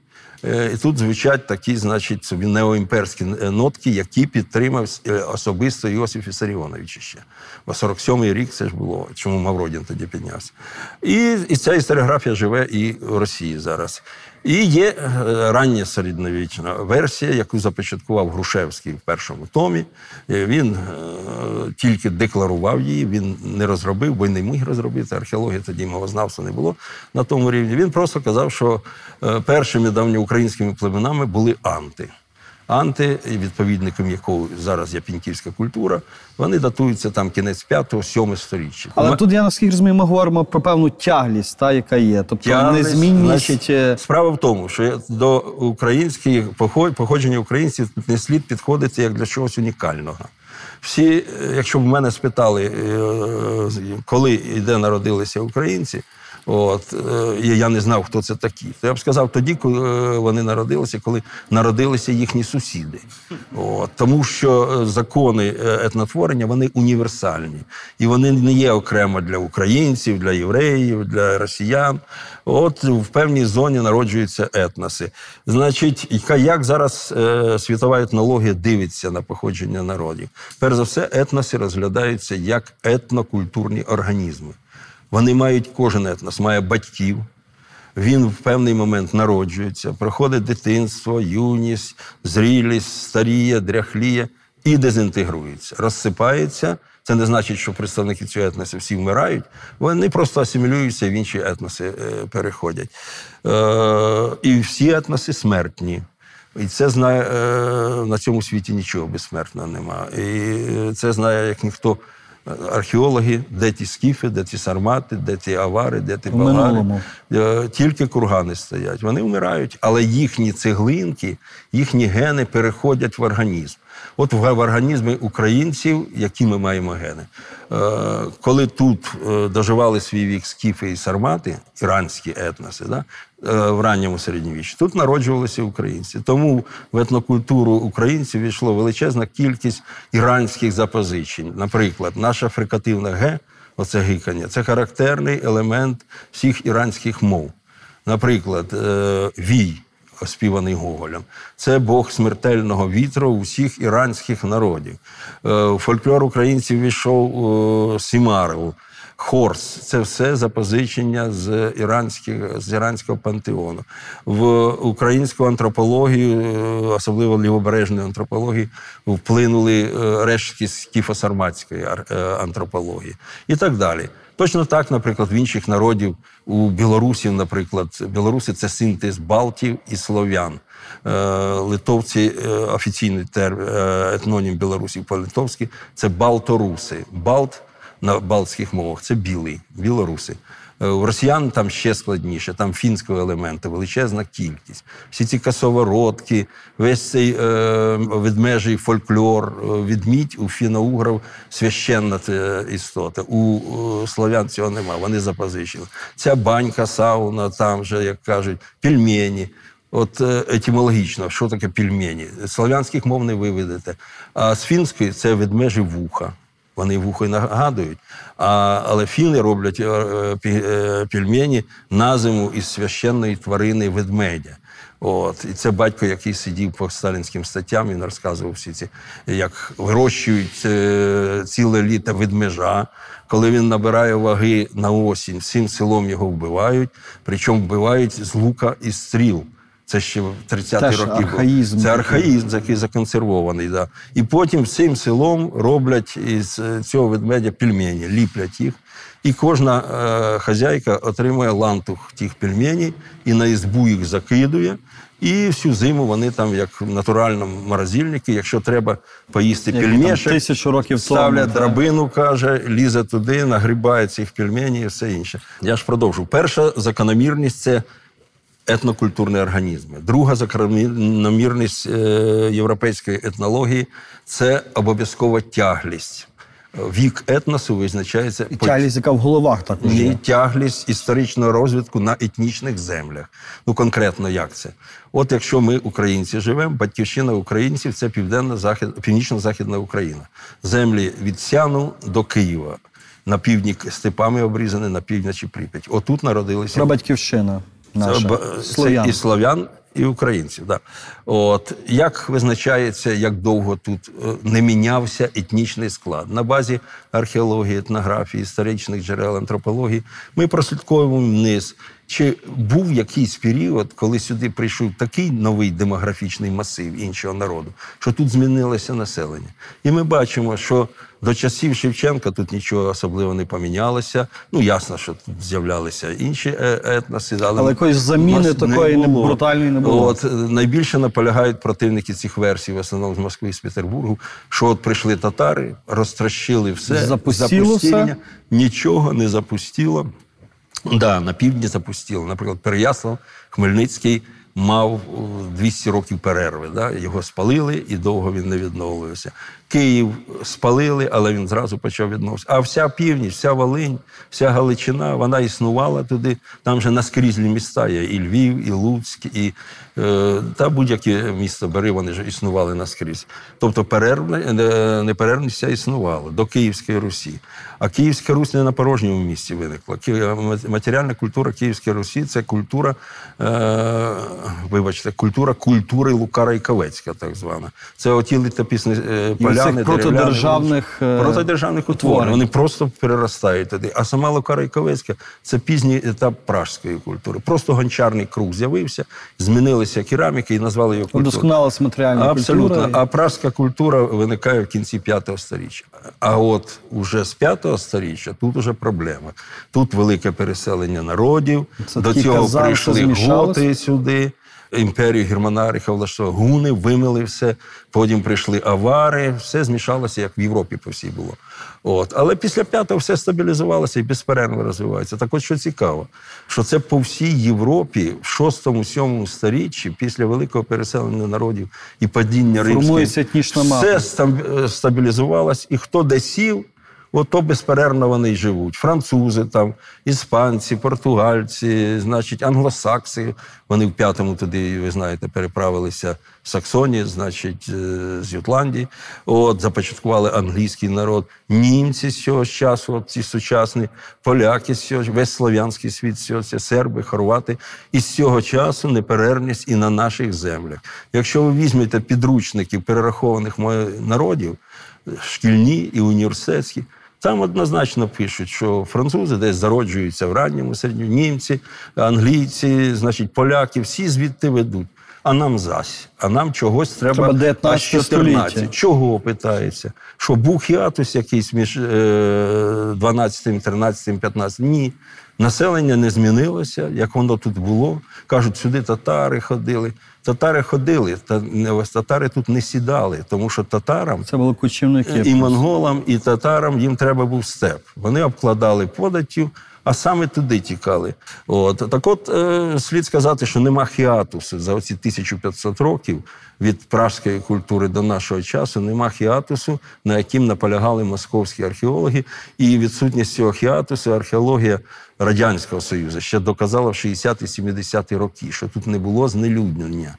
е, І тут звучать такі, значить, собі неоімперські е, нотки, які підтримав е, особисто Йосиф Вісаріонович ще. Бо 47-й рік це ж було, чому Мавродін тоді піднявся. І, і ця історіографія живе і в Росії зараз. І є е, рання середньовічна версія, яку започаткував Грушевський в першому томі. Е, Він е, тільки декларував її, він не розробив, бо й не міг розробити. Археологія тоді мовознавства не було на тому рівні. Він просто казав, що першими давньоукраїнськими племенами були анти. Анти, відповідником якого зараз є піньківська культура, вони датуються там кінець 5-7 сторіччя. Але Ми- тут я наскільки розумію, ми говоримо про певну тяглість, та, яка є. Тобто Тяглість, незмінність. значить, Справа в тому, що до українських поход- походження українців не слід підходити як для чогось унікального. Всі, е, якщо б мене спитали, е, коли і де народилися українці, от, е, і я не знав, хто це такі, то я б сказав тоді, коли е, вони народилися, коли народилися їхні сусіди. От, тому що е, закони е, етнотворення вони універсальні. І вони не є окремо для українців, для євреїв, для росіян. От в певній зоні народжуються етноси. Значить, як зараз е, світова етнологія дивиться на походження народів? Перш за все, етноси розглядаються як етнокультурні організми. Вони мають кожен етнос, має батьків. Він в певний момент народжується, проходить дитинство, юність, зрілість, старіє, дряхліє і дезінтегрується, розсипається. Це не значить, що представники цього етносу всі вмирають. Вони просто асимілюються і в інші етноси е, переходять. Е, і всі етноси смертні. І це знає е, на цьому світі нічого безсмертного нема. І е, це знає як ніхто археологи, де ті скіфи, де ті сармати, де ті авари, де ті минулому. Е, Тільки кургани стоять. Вони вмирають, але їхні цеглинки, їхні гени переходять в організм. От в організмі українців, які ми маємо гени. Е, Коли тут е, доживали свій вік скіфи і сармати, іранські етноси, да, е, в ранньому середньовіччі, тут народжувалися українці. Тому в етнокультуру українців війшло величезна кількість іранських запозичень. Наприклад, наша фрикативна Г, оце гикання, це характерний елемент всіх іранських мов. Наприклад, вій, оспіваний Гоголем, це Бог смертельного вітру усіх іранських народів. Е, фольклор українців ввійшов е, Сімаргл, Хорс це все запозичення з іранських з іранського пантеону. В українську антропологію, е, особливо лівобережної антропології, вплинули рештки скіфосарматської ар- антропології і так далі. Точно так, наприклад, в інших народів у білорусів, наприклад, білоруси це синтез балтів і слов'ян. Е, Литовці, е, офіційний терм, е, етнонім білорусів по-литовськи це балторуси. Балт на балтських мовах це білий, білоруси. Е, У росіян там ще складніше, там фінського елементу, величезна кількість. Всі ці косоворотки, весь цей е, ведмежий фольклор, е, відмідь у фіно-угрів священна істота. У е, славян цього нема, вони запозичили. Ця банька, сауна, там же, як кажуть, пельмені. От е, етимологічно, що таке пельмені? З Слав'янських мов не виведете. А з фінської це ведмежі вуха. Вони вухо й нагадують. А, але фіни роблять е, е, пельмені на зиму із священної тварини ведмедя. От. І це батько, який сидів по сталінським статтям, він розказував всі ці, як вирощують е, ціле літо ведмежа. Коли він набирає ваги на осінь, всім селом його вбивають, причому вбивають з лука і стріл. Це ще в 30-ті Теж роки. архаїзм Це архаїзм, який законсервований. Да. І потім всім селом роблять із е, цього ведмедя пельмені, ліплять їх. І кожна е, хазяйка отримує лантух тих пельменей і на ізбу їх закидує. І всю зиму вони там, як в натуральному морозильнику, якщо треба поїсти Як пельмешек, тисячу років тому, ставлять да. драбину, каже, лізе туди, нагрібає цих пельменей і все інше. Я ж продовжу. Перша закономірність це етнокультурні організми. Друга закономірність е, європейської етнології це обов'язкова тяглість. Вік етносу визначається І по тяглість, яка в головах також. ні, тяглість історичного розвитку на етнічних землях. Ну конкретно як це? От якщо ми, українці, живемо, батьківщина українців це південна захід, північно-західна Україна. Землі від Сяну до Києва. На півдні степами обрізані, на півночі Прип'ять. Отут народилися Прабатьківщина наша. це, Слов'ян. і слов'ян, і українців. Да. От як визначається, як довго тут е, не мінявся етнічний склад на базі археології, етнографії, історичних джерел антропології. Ми прослідковуємо вниз. чи був якийсь період, коли сюди прийшов такий новий демографічний масив іншого народу, що тут змінилося населення? І ми бачимо, що до часів Шевченка тут нічого особливо не помінялося. Ну, ясно, що тут з'являлися інші е- етноси, але, Але якоїсь заміни такої не- брутальної не було. От е, найбільше наполягають противники цих версій, в основному з Москви і з Петербургу, що от прийшли татари, розтрощили все, Запустіло запустіння, все? нічого не запустіло. Да, на півдні запустіло. Наприклад, Переяслав Хмельницький мав о, 200 років перерви. Да? Його спалили і довго він не відновлювався. Київ спалили, але він зразу почав відновлюватися. А вся північ, вся Волинь, вся Галичина, вона існувала туди. Там же наскрізні міста є і Львів, і Луцьк, і е, та будь-яке місто бери, вони ж існували наскрізь. Тобто перервна, е, неперервність існувала до Київської Русі. А Київська Русь не на порожньому місці виникла. Е, Матеріальна культура Київської Русі це культура, е, вибачте, культура культури Лукара і Ковецька, так звана. Це оті літописні е, І поляни, протидержавних, е, протидержавних утворень. Вони просто переростають туди. А сама Лукара і Ковецька це пізній етап пражської культури. Просто гончарний круг з'явився, змінилися кераміки і назвали його культурою. Удосконалась матеріальна Абсолютно. культура. А пражська культура виникає в кінці п'ятого сторіччя. А от уже з п'ятого сторіччя тут уже проблема. Тут велике переселення народів. Це До цього казан, прийшли готи сюди. Імперію Германаріха влаштували гуни, вимили все. Потім прийшли авари, все змішалося, як в Європі по всій було. От. Але після п'ятого все стабілізувалося і безперервно розвивається. Так от що цікаво, що це по всій Європі в 6-7 сторіччі, після великого переселення народів і падіння римської, все стаб- стабілізувалось, і хто де сів, ото безперервно вони живуть. Французи, там, іспанці, португальці, значить, англосакси. Вони в п'ятому туди, ви знаєте, переправилися в Саксонії, значить, е, з Ютландії. От, започаткували англійський народ. Німці з цього часу, от ці сучасні, поляки з цього весь слов'янський світ з цього, серби, хорвати. І з цього часу неперервність і на наших землях. Якщо ви візьмете підручників перерахованих народів, шкільні і університетські, там однозначно пишуть, що французи десь зароджуються в ранньому середньому, німці, англійці, значить, поляки, всі звідти ведуть. А нам зась, а нам чогось треба, Треба 19 аж 14. століття. Чого питається? Що був хіатус якийсь між е, 12, 13, 15? Ні. Населення не змінилося, як воно тут було. Кажуть, сюди татари ходили. Татари ходили, та не- ось татари тут не сідали, тому що татарам Це були кочівники. і монголам, і татарам їм треба був степ. Вони обкладали податтю, а саме туди тікали. От так, от е, слід сказати, що нема хіатусу за оці 1500 років від пражської культури до нашого часу. Нема хіатусу, на яким наполягали московські археологи, і відсутність цього хіатусу археологія Радянського Союзу ще доказала в 60-70-ті роки, що тут не було знелюднення.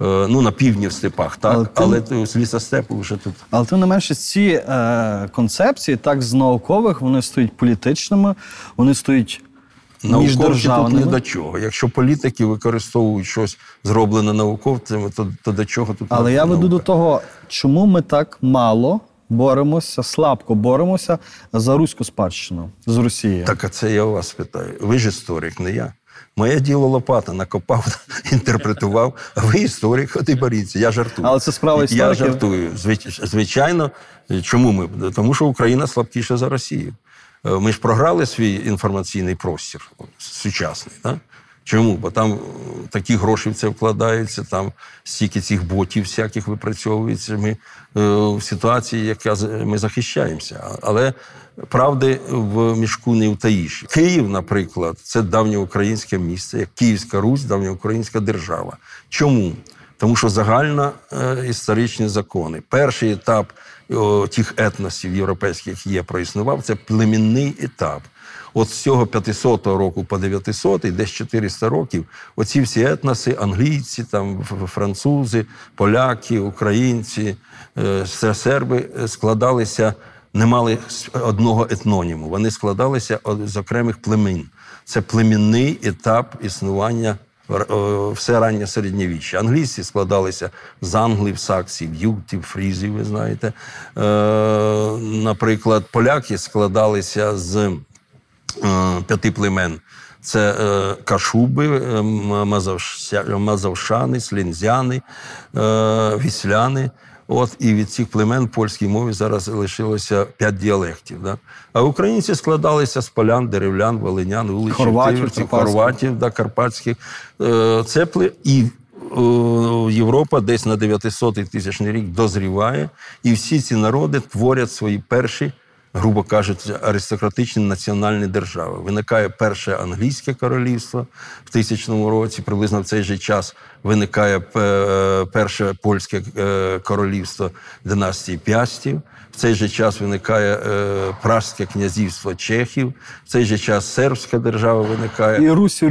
Е, ну на півдні в степах, так, Але але, з лісостепу вже тут. Але тим не менше, ці е, концепції, так з наукових, вони стають політичними, вони стають Науковці тут не до чого. Якщо політики використовують щось зроблене науковцями, то, то до чого тут Але я веду до того, чому ми так мало боремося, слабко боремося за руську спадщину з Росії. Так, а це я у вас питаю. Ви ж історик, не я. Моє діло лопата накопав, інтерпретував. А ви історик, от і боріться. Я жартую. Але це справа Я жартую. Звичайно, чому ми? Тому що Україна слабкіша за Росію. Е, Ми ж програли свій інформаційний простір сучасний. Так? Чому? Бо там е, такі гроші в це вкладаються, там стільки цих ботів всяких випрацьовується. Ми е, в ситуації, яка ми захищаємося. Але правди в мішку не втаїш. Київ, наприклад, це давньоукраїнське місце, як Київська Русь, давньоукраїнська держава. Чому? Тому що загально е, історичні закони. Перший етап о, тих етносів європейських є проіснував, це племінний етап. От з цього 500 року по 900, десь 400 років, оці всі етноси, англійці, там, французи, поляки, українці, е, серби е, складалися, не мали одного етноніму. Вони складалися з окремих племен. Це племінний етап існування все раннє середньовіччя. Англійці складалися з англів, саксів, ютів, фрізів, ви знаєте. Е, наприклад, поляки складалися з п'яти племен Це е, Кашуби, е, М- Мазовща- Мазовшани, Слінзяни, е, Вісляни. От і від цих племен в польській мові зараз лишилося п'ять діалектів. Да? А українці складалися з полян, деревлян, волинян, уличів, Хорватів, хорватів, да, карпатських. Е, Це пле- і е, Європа десь на 900 тисячний рік дозріває, і всі ці народи творять свої перші, грубо кажучи, аристократичні національні держави. Виникає перше англійське королівство в тисячному році, приблизно в цей же час виникає е, перше польське е, королівство династії Пястів. В цей же час виникає е, Пражське князівство Чехів, в цей же час сербська держава виникає. І Русь.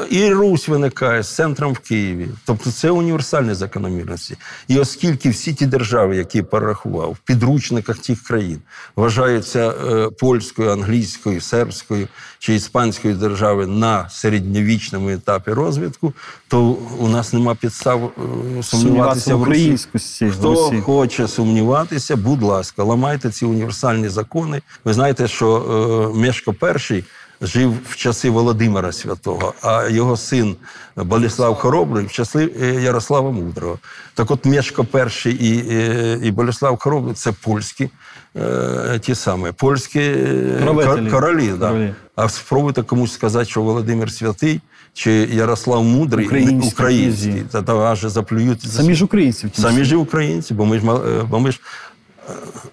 Е, І Русь виникає з центром в Києві. Тобто це універсальні закономірності. І оскільки всі ті держави, які я перерахував, в підручниках тих країн вважаються е, польською, англійською, сербською чи іспанською держави на середньовічному етапі розвитку, то у нас нема підстав е, Сумніватися сумніватися в українськості Хто Русі. хоче сумніватися, будь ласка, ламайте ці універсальні закони. Ви знаєте, що е, Мешко І жив в часи Володимира Святого, а його син Боліслав Хоробрий в часи е, Ярослава Мудрого. Так от Мешко І і, е, і Боліслав Хоробрий це польські. е, Ті самі польські Правителі. королі, да. А спробуйте комусь сказати, що Володимир Святий чи Ярослав Мудрий Українські український, та, та аж заплюють Самі ж українці Самі ж українці, бо ми ж бо ми ж.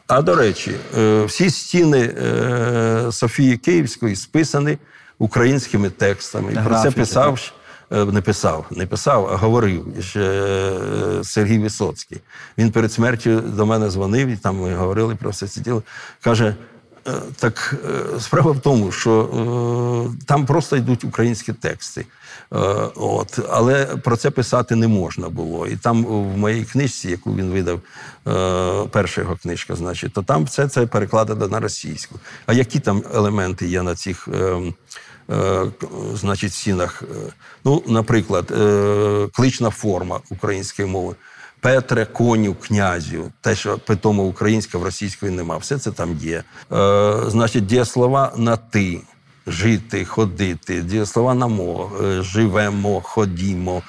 А до речі, е, всі стіни е, Софії Київської списані українськими текстами. І Про це писав е, не писав, не писав, а говорив ще Сергій Висоцький. Він перед смертю до мене дзвонив, і там ми говорили про все це діло. Каже. «Е, Так е, справа в тому, що е, там просто йдуть українські тексти. Е, от, але про це писати не можна було. І там в моїй книжці, яку він видав, е, перша його книжка, значить, то там все це перекладено на російську. А які там елементи є на цих е, значить, стінах? Ну, наприклад, клична форма української мови. Петре, коню, князю, те, що питомо українська в російської нема, все це там є. Е, значить, дієслова на ти, жити, ходити, дієслова на мо, е, живемо, ходімо.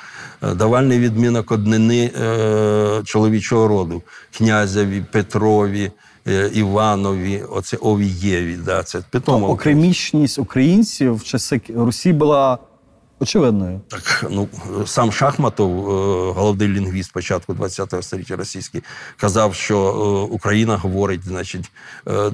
Е, Давальний відмінок однини е, чоловічого роду князеві, Петрові, е, Іванові, оце Овієві. Да, це питомо. Окремішність українців в часи Русі була очевидною. Так, ну сам Шахматов, е, головний лінгвіст початку ХХ століття російський, казав, що е, Україна говорить, значить, е,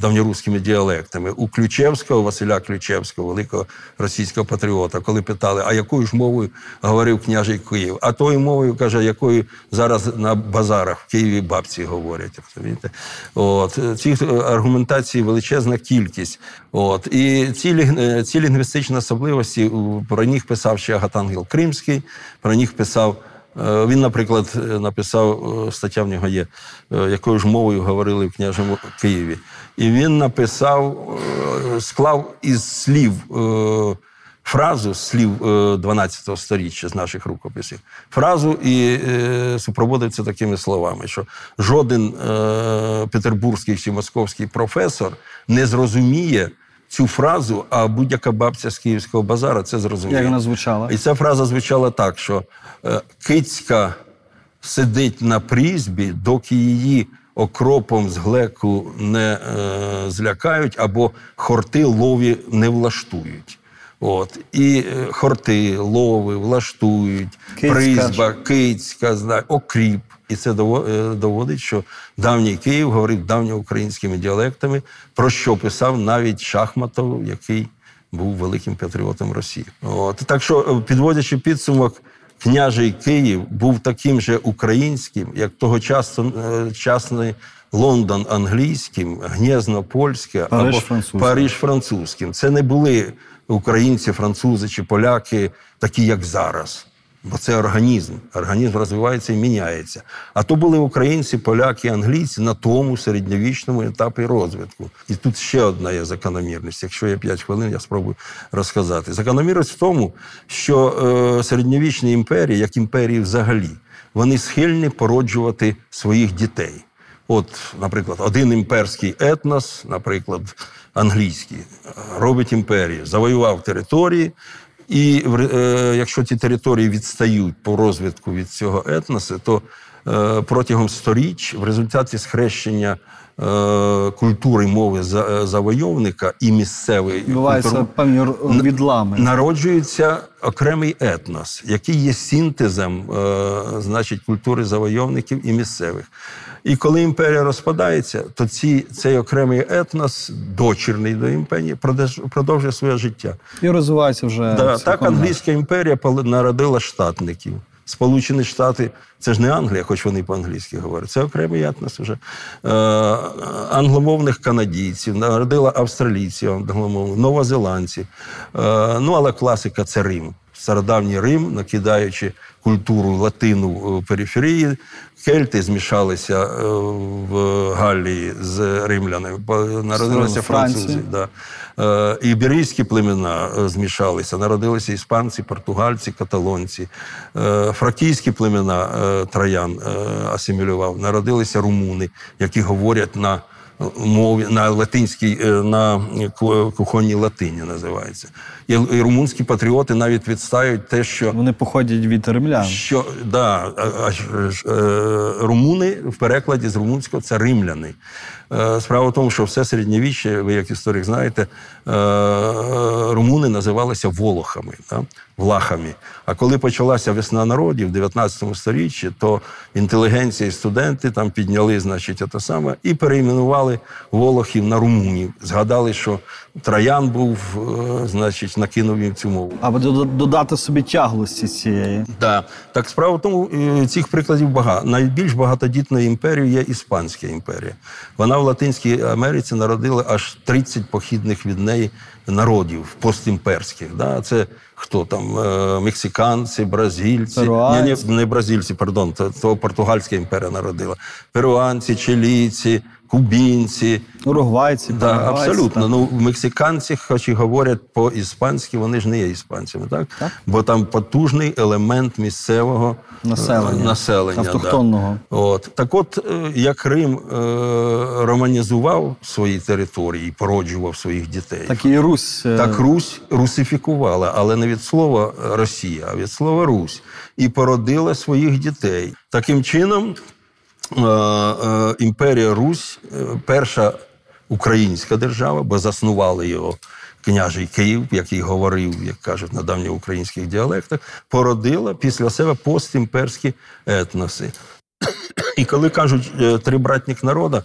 давньоруськими діалектами. У Ключевського, Василя Ключевського, великого російського патріота, коли питали, а якою ж мовою говорив княжий Київ? А тою мовою каже, якою зараз на базарах в Києві бабці говорять. Розумієте? От цих е, аргументацій величезна кількість. От і ці, е, ці лінгвістичні особливості про них писав ще Агатангел Кримський, про них писав. Е, Він, наприклад, е, написав е, стаття в нього є, якою ж мовою говорили в княжому Києві. І він написав, склав із слів фразу з слів е, 12 сторіччя з наших рукописів. Фразу і супроводив це такими словами, що жоден петербурзький чи московський професор не зрозуміє цю фразу, а будь-яка бабця з Київського базара це зрозуміє. Як вона звучала? І ця фраза звучала так, що е, кицька сидить на прізьбі, доки її окропом з глеку не е, злякають, або хорти лові не влаштують. От. І е, хорти, лови влаштують, Кицька. призьба, кицька, зна- окріп. І це е, доводить, що давній Київ говорив давньоукраїнськими діалектами, про що писав навіть Шахматов, який був великим патріотом Росії. От. Так що, е, підводячи підсумок, княжий Київ був таким же українським, як тогочасний Лондон англійським, Гнєзно польське Париж або французьким. Париж французьким. Це не були українці, французи чи поляки, такі, як зараз. Бо це організм. Організм розвивається і міняється. А то були українці, поляки, англійці на тому середньовічному етапі розвитку. І тут ще одна є закономірність. Якщо є 5 хвилин, я спробую розказати. Закономірність в тому, що е, середньовічні імперії, як імперії взагалі, вони схильні породжувати своїх дітей. От, наприклад, один імперський етнос, наприклад, англійський, робить імперію, завоював території, і е, якщо ті території відстають по розвитку від цього етносу, то е, протягом сторіч в результаті схрещення е, культури мови за- е, завойовника і місцевої культури- певні відлами. Народжується окремий етнос, який є синтезом, е, значить, культури завойовників і місцевих. І коли імперія розпадається, то ці, цей окремий етнос, дочірний до імперії, продовж- продовжує своє життя. І розвивається вже. Да, так англійська імперія народила штатників. Сполучені Штати це ж не Англія, хоч вони по-англійськи говорять. Це окремий етнос вже. Е, англомовних канадійців, народила австралійців, англомовних, новозеландців. Е, ну, але класика це Рим. Стародавній Рим, накидаючи культуру латину в периферії, кельти змішалися е, в Галлії з римлянами, народилися французи. Да. Е, Іберійські племена е, змішалися, народилися іспанці, португальці, каталонці. Е, Фракійські племена е, троян е, асимілював, народилися румуни, які говорять на мові на латинській, е, на ку- кухонній латині називається. І, румунські патріоти навіть відстають те, що Вони походять від римлян. що да, а- а ж, е, румуни в перекладі з румунського це римляни. Е, Справа в тому, що все середньовіччя, ви як історик знаєте, е, румуни називалися волохами, да? влахами. А коли почалася весна народів в 19 сторіччі, то інтелігенція і студенти там підняли, значить, те саме, і перейменували волохів на румунів. Згадали, що Троян був, е, значить, накинув їм цю мову. Аби додати собі тяглості цієї. Да. Так справа в тому, цих прикладів багато. Найбільш багатодітною імперією є Іспанська імперія. Вона в Латинській Америці народили аж 30 похідних від неї народів постімперських. Да? Це хто там? Е, Мексиканці, бразильці. Перуанці. Ні, ні, не бразильці, пардон, то, то португальська імперія народила. Перуанці, чилійці, кубінці. Уругвайці, Да, абсолютно. так. Ну, мексиканці, хоч і говорять по-іспанськи, вони ж не є іспанцями, так? Так. Бо там потужний елемент місцевого Населення. е, населення Автохтонного. Да. От. Так от, е, як Рим е, романізував свої території, породжував своїх дітей. Так і Русь. е, Так Русь русифікувала, але не від слова Росія, а від слова Русь, і породила своїх дітей. Таким чином, імперія Русь, е, перша українська держава, бо заснували його княжий Київ, який говорив, як кажуть, на давньоукраїнських діалектах, породила після себе постімперські етноси. І коли кажуть е, три братніх народа,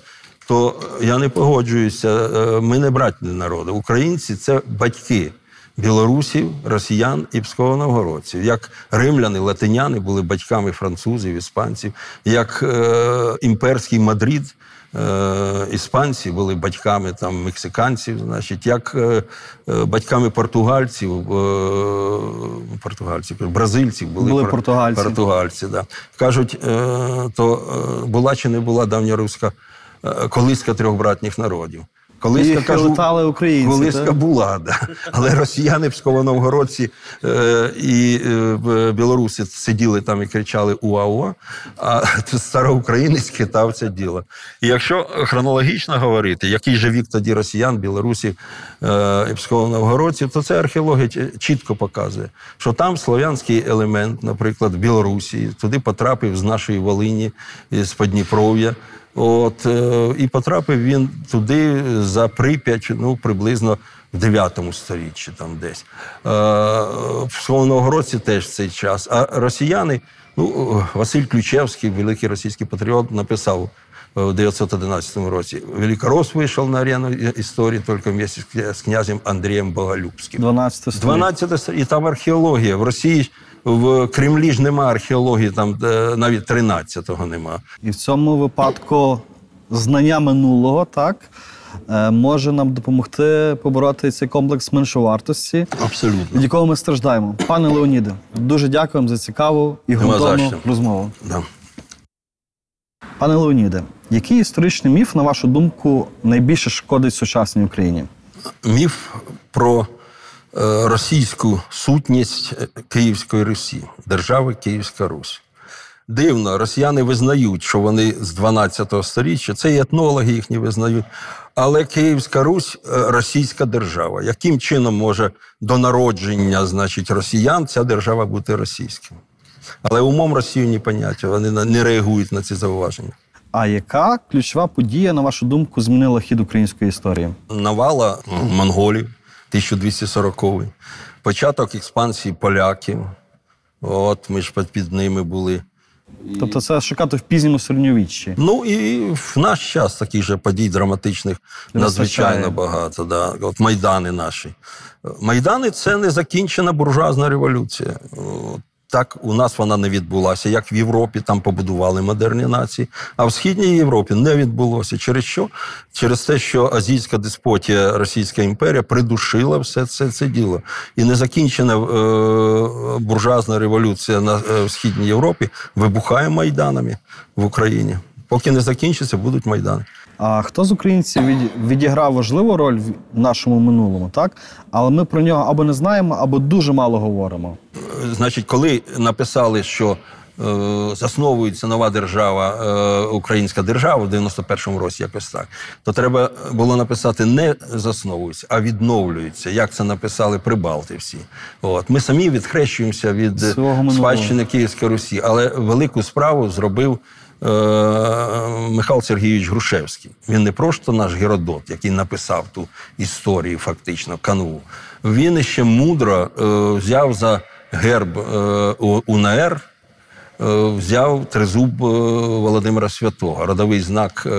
то я не погоджуюся. е, Ми не братні народи. Українці це батьки білорусів, росіян і псково-новгородців. Як римляни, латиняни були батьками французів, іспанців, як е, імперський Мадрид. Е, іспанці були батьками там мексиканців, значить, як е, е, батьками португальців, португальців, бразильців були, Були португальці. португальці. Да. Кажуть, то була чи не була давньоруська е, колиска трьох братніх народів. Колиска, Їх летали українці, колиска була, да. але росіяни, псково-новгородці е, і е, білоруси сиділи там і кричали уа-уа, а староукраїнець хитав це діло. І якщо хронологічно говорити, який же вік тоді росіян, білорусів е, і псково-новгородців, то це археологія чітко показує, що там слов'янський елемент, наприклад, в Білорусі, туди потрапив з нашої Волині, з Подніпров'я. От, е, і потрапив він туди за Прип'ять, ну, приблизно в 9 сторіччі там десь. Е, в Новгородці теж в цей час. А росіяни, ну, Василь Ключевський, великий російський патріот, написав в 911 році. Великорос вийшов на арену історії тільки вместе з князем Андрієм Боголюбським. 12 століття. 12 століття, і там археологія. В Росії, в Кремлі ж нема археології, там навіть 13-го нема. І в цьому випадку знання минулого, так, е, може нам допомогти побороти цей комплекс меншовартості, Абсолютно. від якого ми страждаємо. Пане Леоніде, дуже дякуємо за цікаву і ґрунтовну розмову. Да. Пане Леоніде, який історичний міф, на вашу думку, найбільше шкодить сучасній Україні? Міф про російську сутність е, Київської Русі, держави Київська Русь. дивно, росіяни визнають, що вони з 12 століття, це і етнологи їхні визнають. Але Київська Русь е, російська держава. Яким чином може до народження, значить, росіян ця держава бути російською? Але умом Росію не поняття, вони не реагують на ці зауваження. А яка ключова подія, на вашу думку, змінила хід української історії? Навала монголів 1240 початок експансії поляків. От ми ж під- ними були. Тобто це шукати в пізньому середньовіччі. Ну і в наш час таких же подій драматичних надзвичайно вистачає. багато. Да. От Майдани наші. Майдани це незакінчена буржуазна революція. От Так у нас вона не відбулася. Як в Європі там побудували модерні нації, а в Східній Європі не відбулося. Через що? Через те, що азійська деспотія Російська імперія придушила все це, це діло. І незакінчена е, буржуазна революція на е, в Східній Європі вибухає майданами в Україні. Поки не закінчиться, будуть майдани. А хто з українців від- відіграв важливу роль в нашому минулому, так? Але ми про нього або не знаємо, або дуже мало говоримо. Значить, коли написали, що е, засновується нова держава, е, українська держава в 91-му році, якось так, то треба було написати не засновується, а відновлюється. Як це написали Прибалти всі. От ми самі відхрещуємося від спадщини Київської Русі, але велику справу зробив. Е, Михайло Сергійович Грушевський. Він не просто наш Геродот, який написав ту історію, фактично, канву. Він ще мудро е, взяв за герб е, УНР, взяв тризуб Володимира Святого, родовий знак е,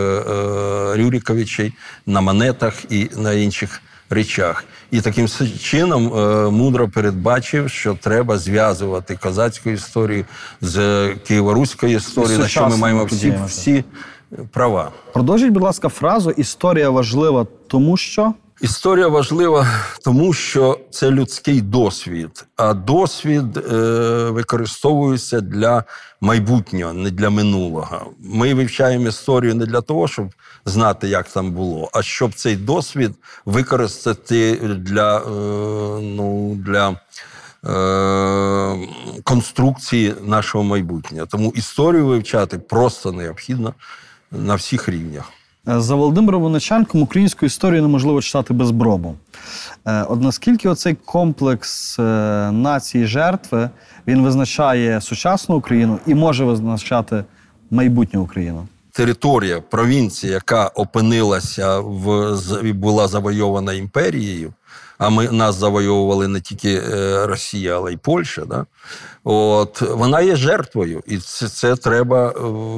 на монетах і на інших речах. І таким чином е, мудро передбачив, що треба зв'язувати козацьку історію з києво-руською історією, на що ми маємо всі, всі права. Продовжіть, будь ласка, фразу Історія важлива, тому що. Історія важлива, тому що це людський досвід, а досвід е, використовується для майбутнього, не для минулого. Ми вивчаємо історію не для того, щоб знати, як там було, а щоб цей досвід використати для, е, ну, для е, конструкції нашого майбутнього. Тому історію вивчати просто необхідно на всіх рівнях. Е, За Володимиром Вониченком українську історію неможливо читати без бробу. Е, От наскільки оцей комплекс е, нації жертви він визначає сучасну Україну і може визначати майбутню Україну? територія, провінція, яка опинилася в була завойована імперією, а ми нас завойовували не тільки е, Росія, але й Польща. Да? От вона є жертвою, і це, це треба е,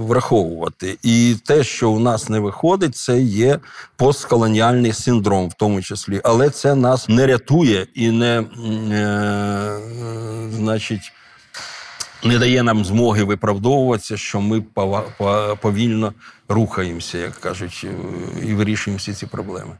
враховувати. І те, що у нас не виходить, це є постколоніальний синдром, в тому числі. Але це нас не рятує і не е, значить не дає нам змоги виправдовуватися, що ми повільно рухаємося, як кажуть, і вирішуємо всі ці проблеми.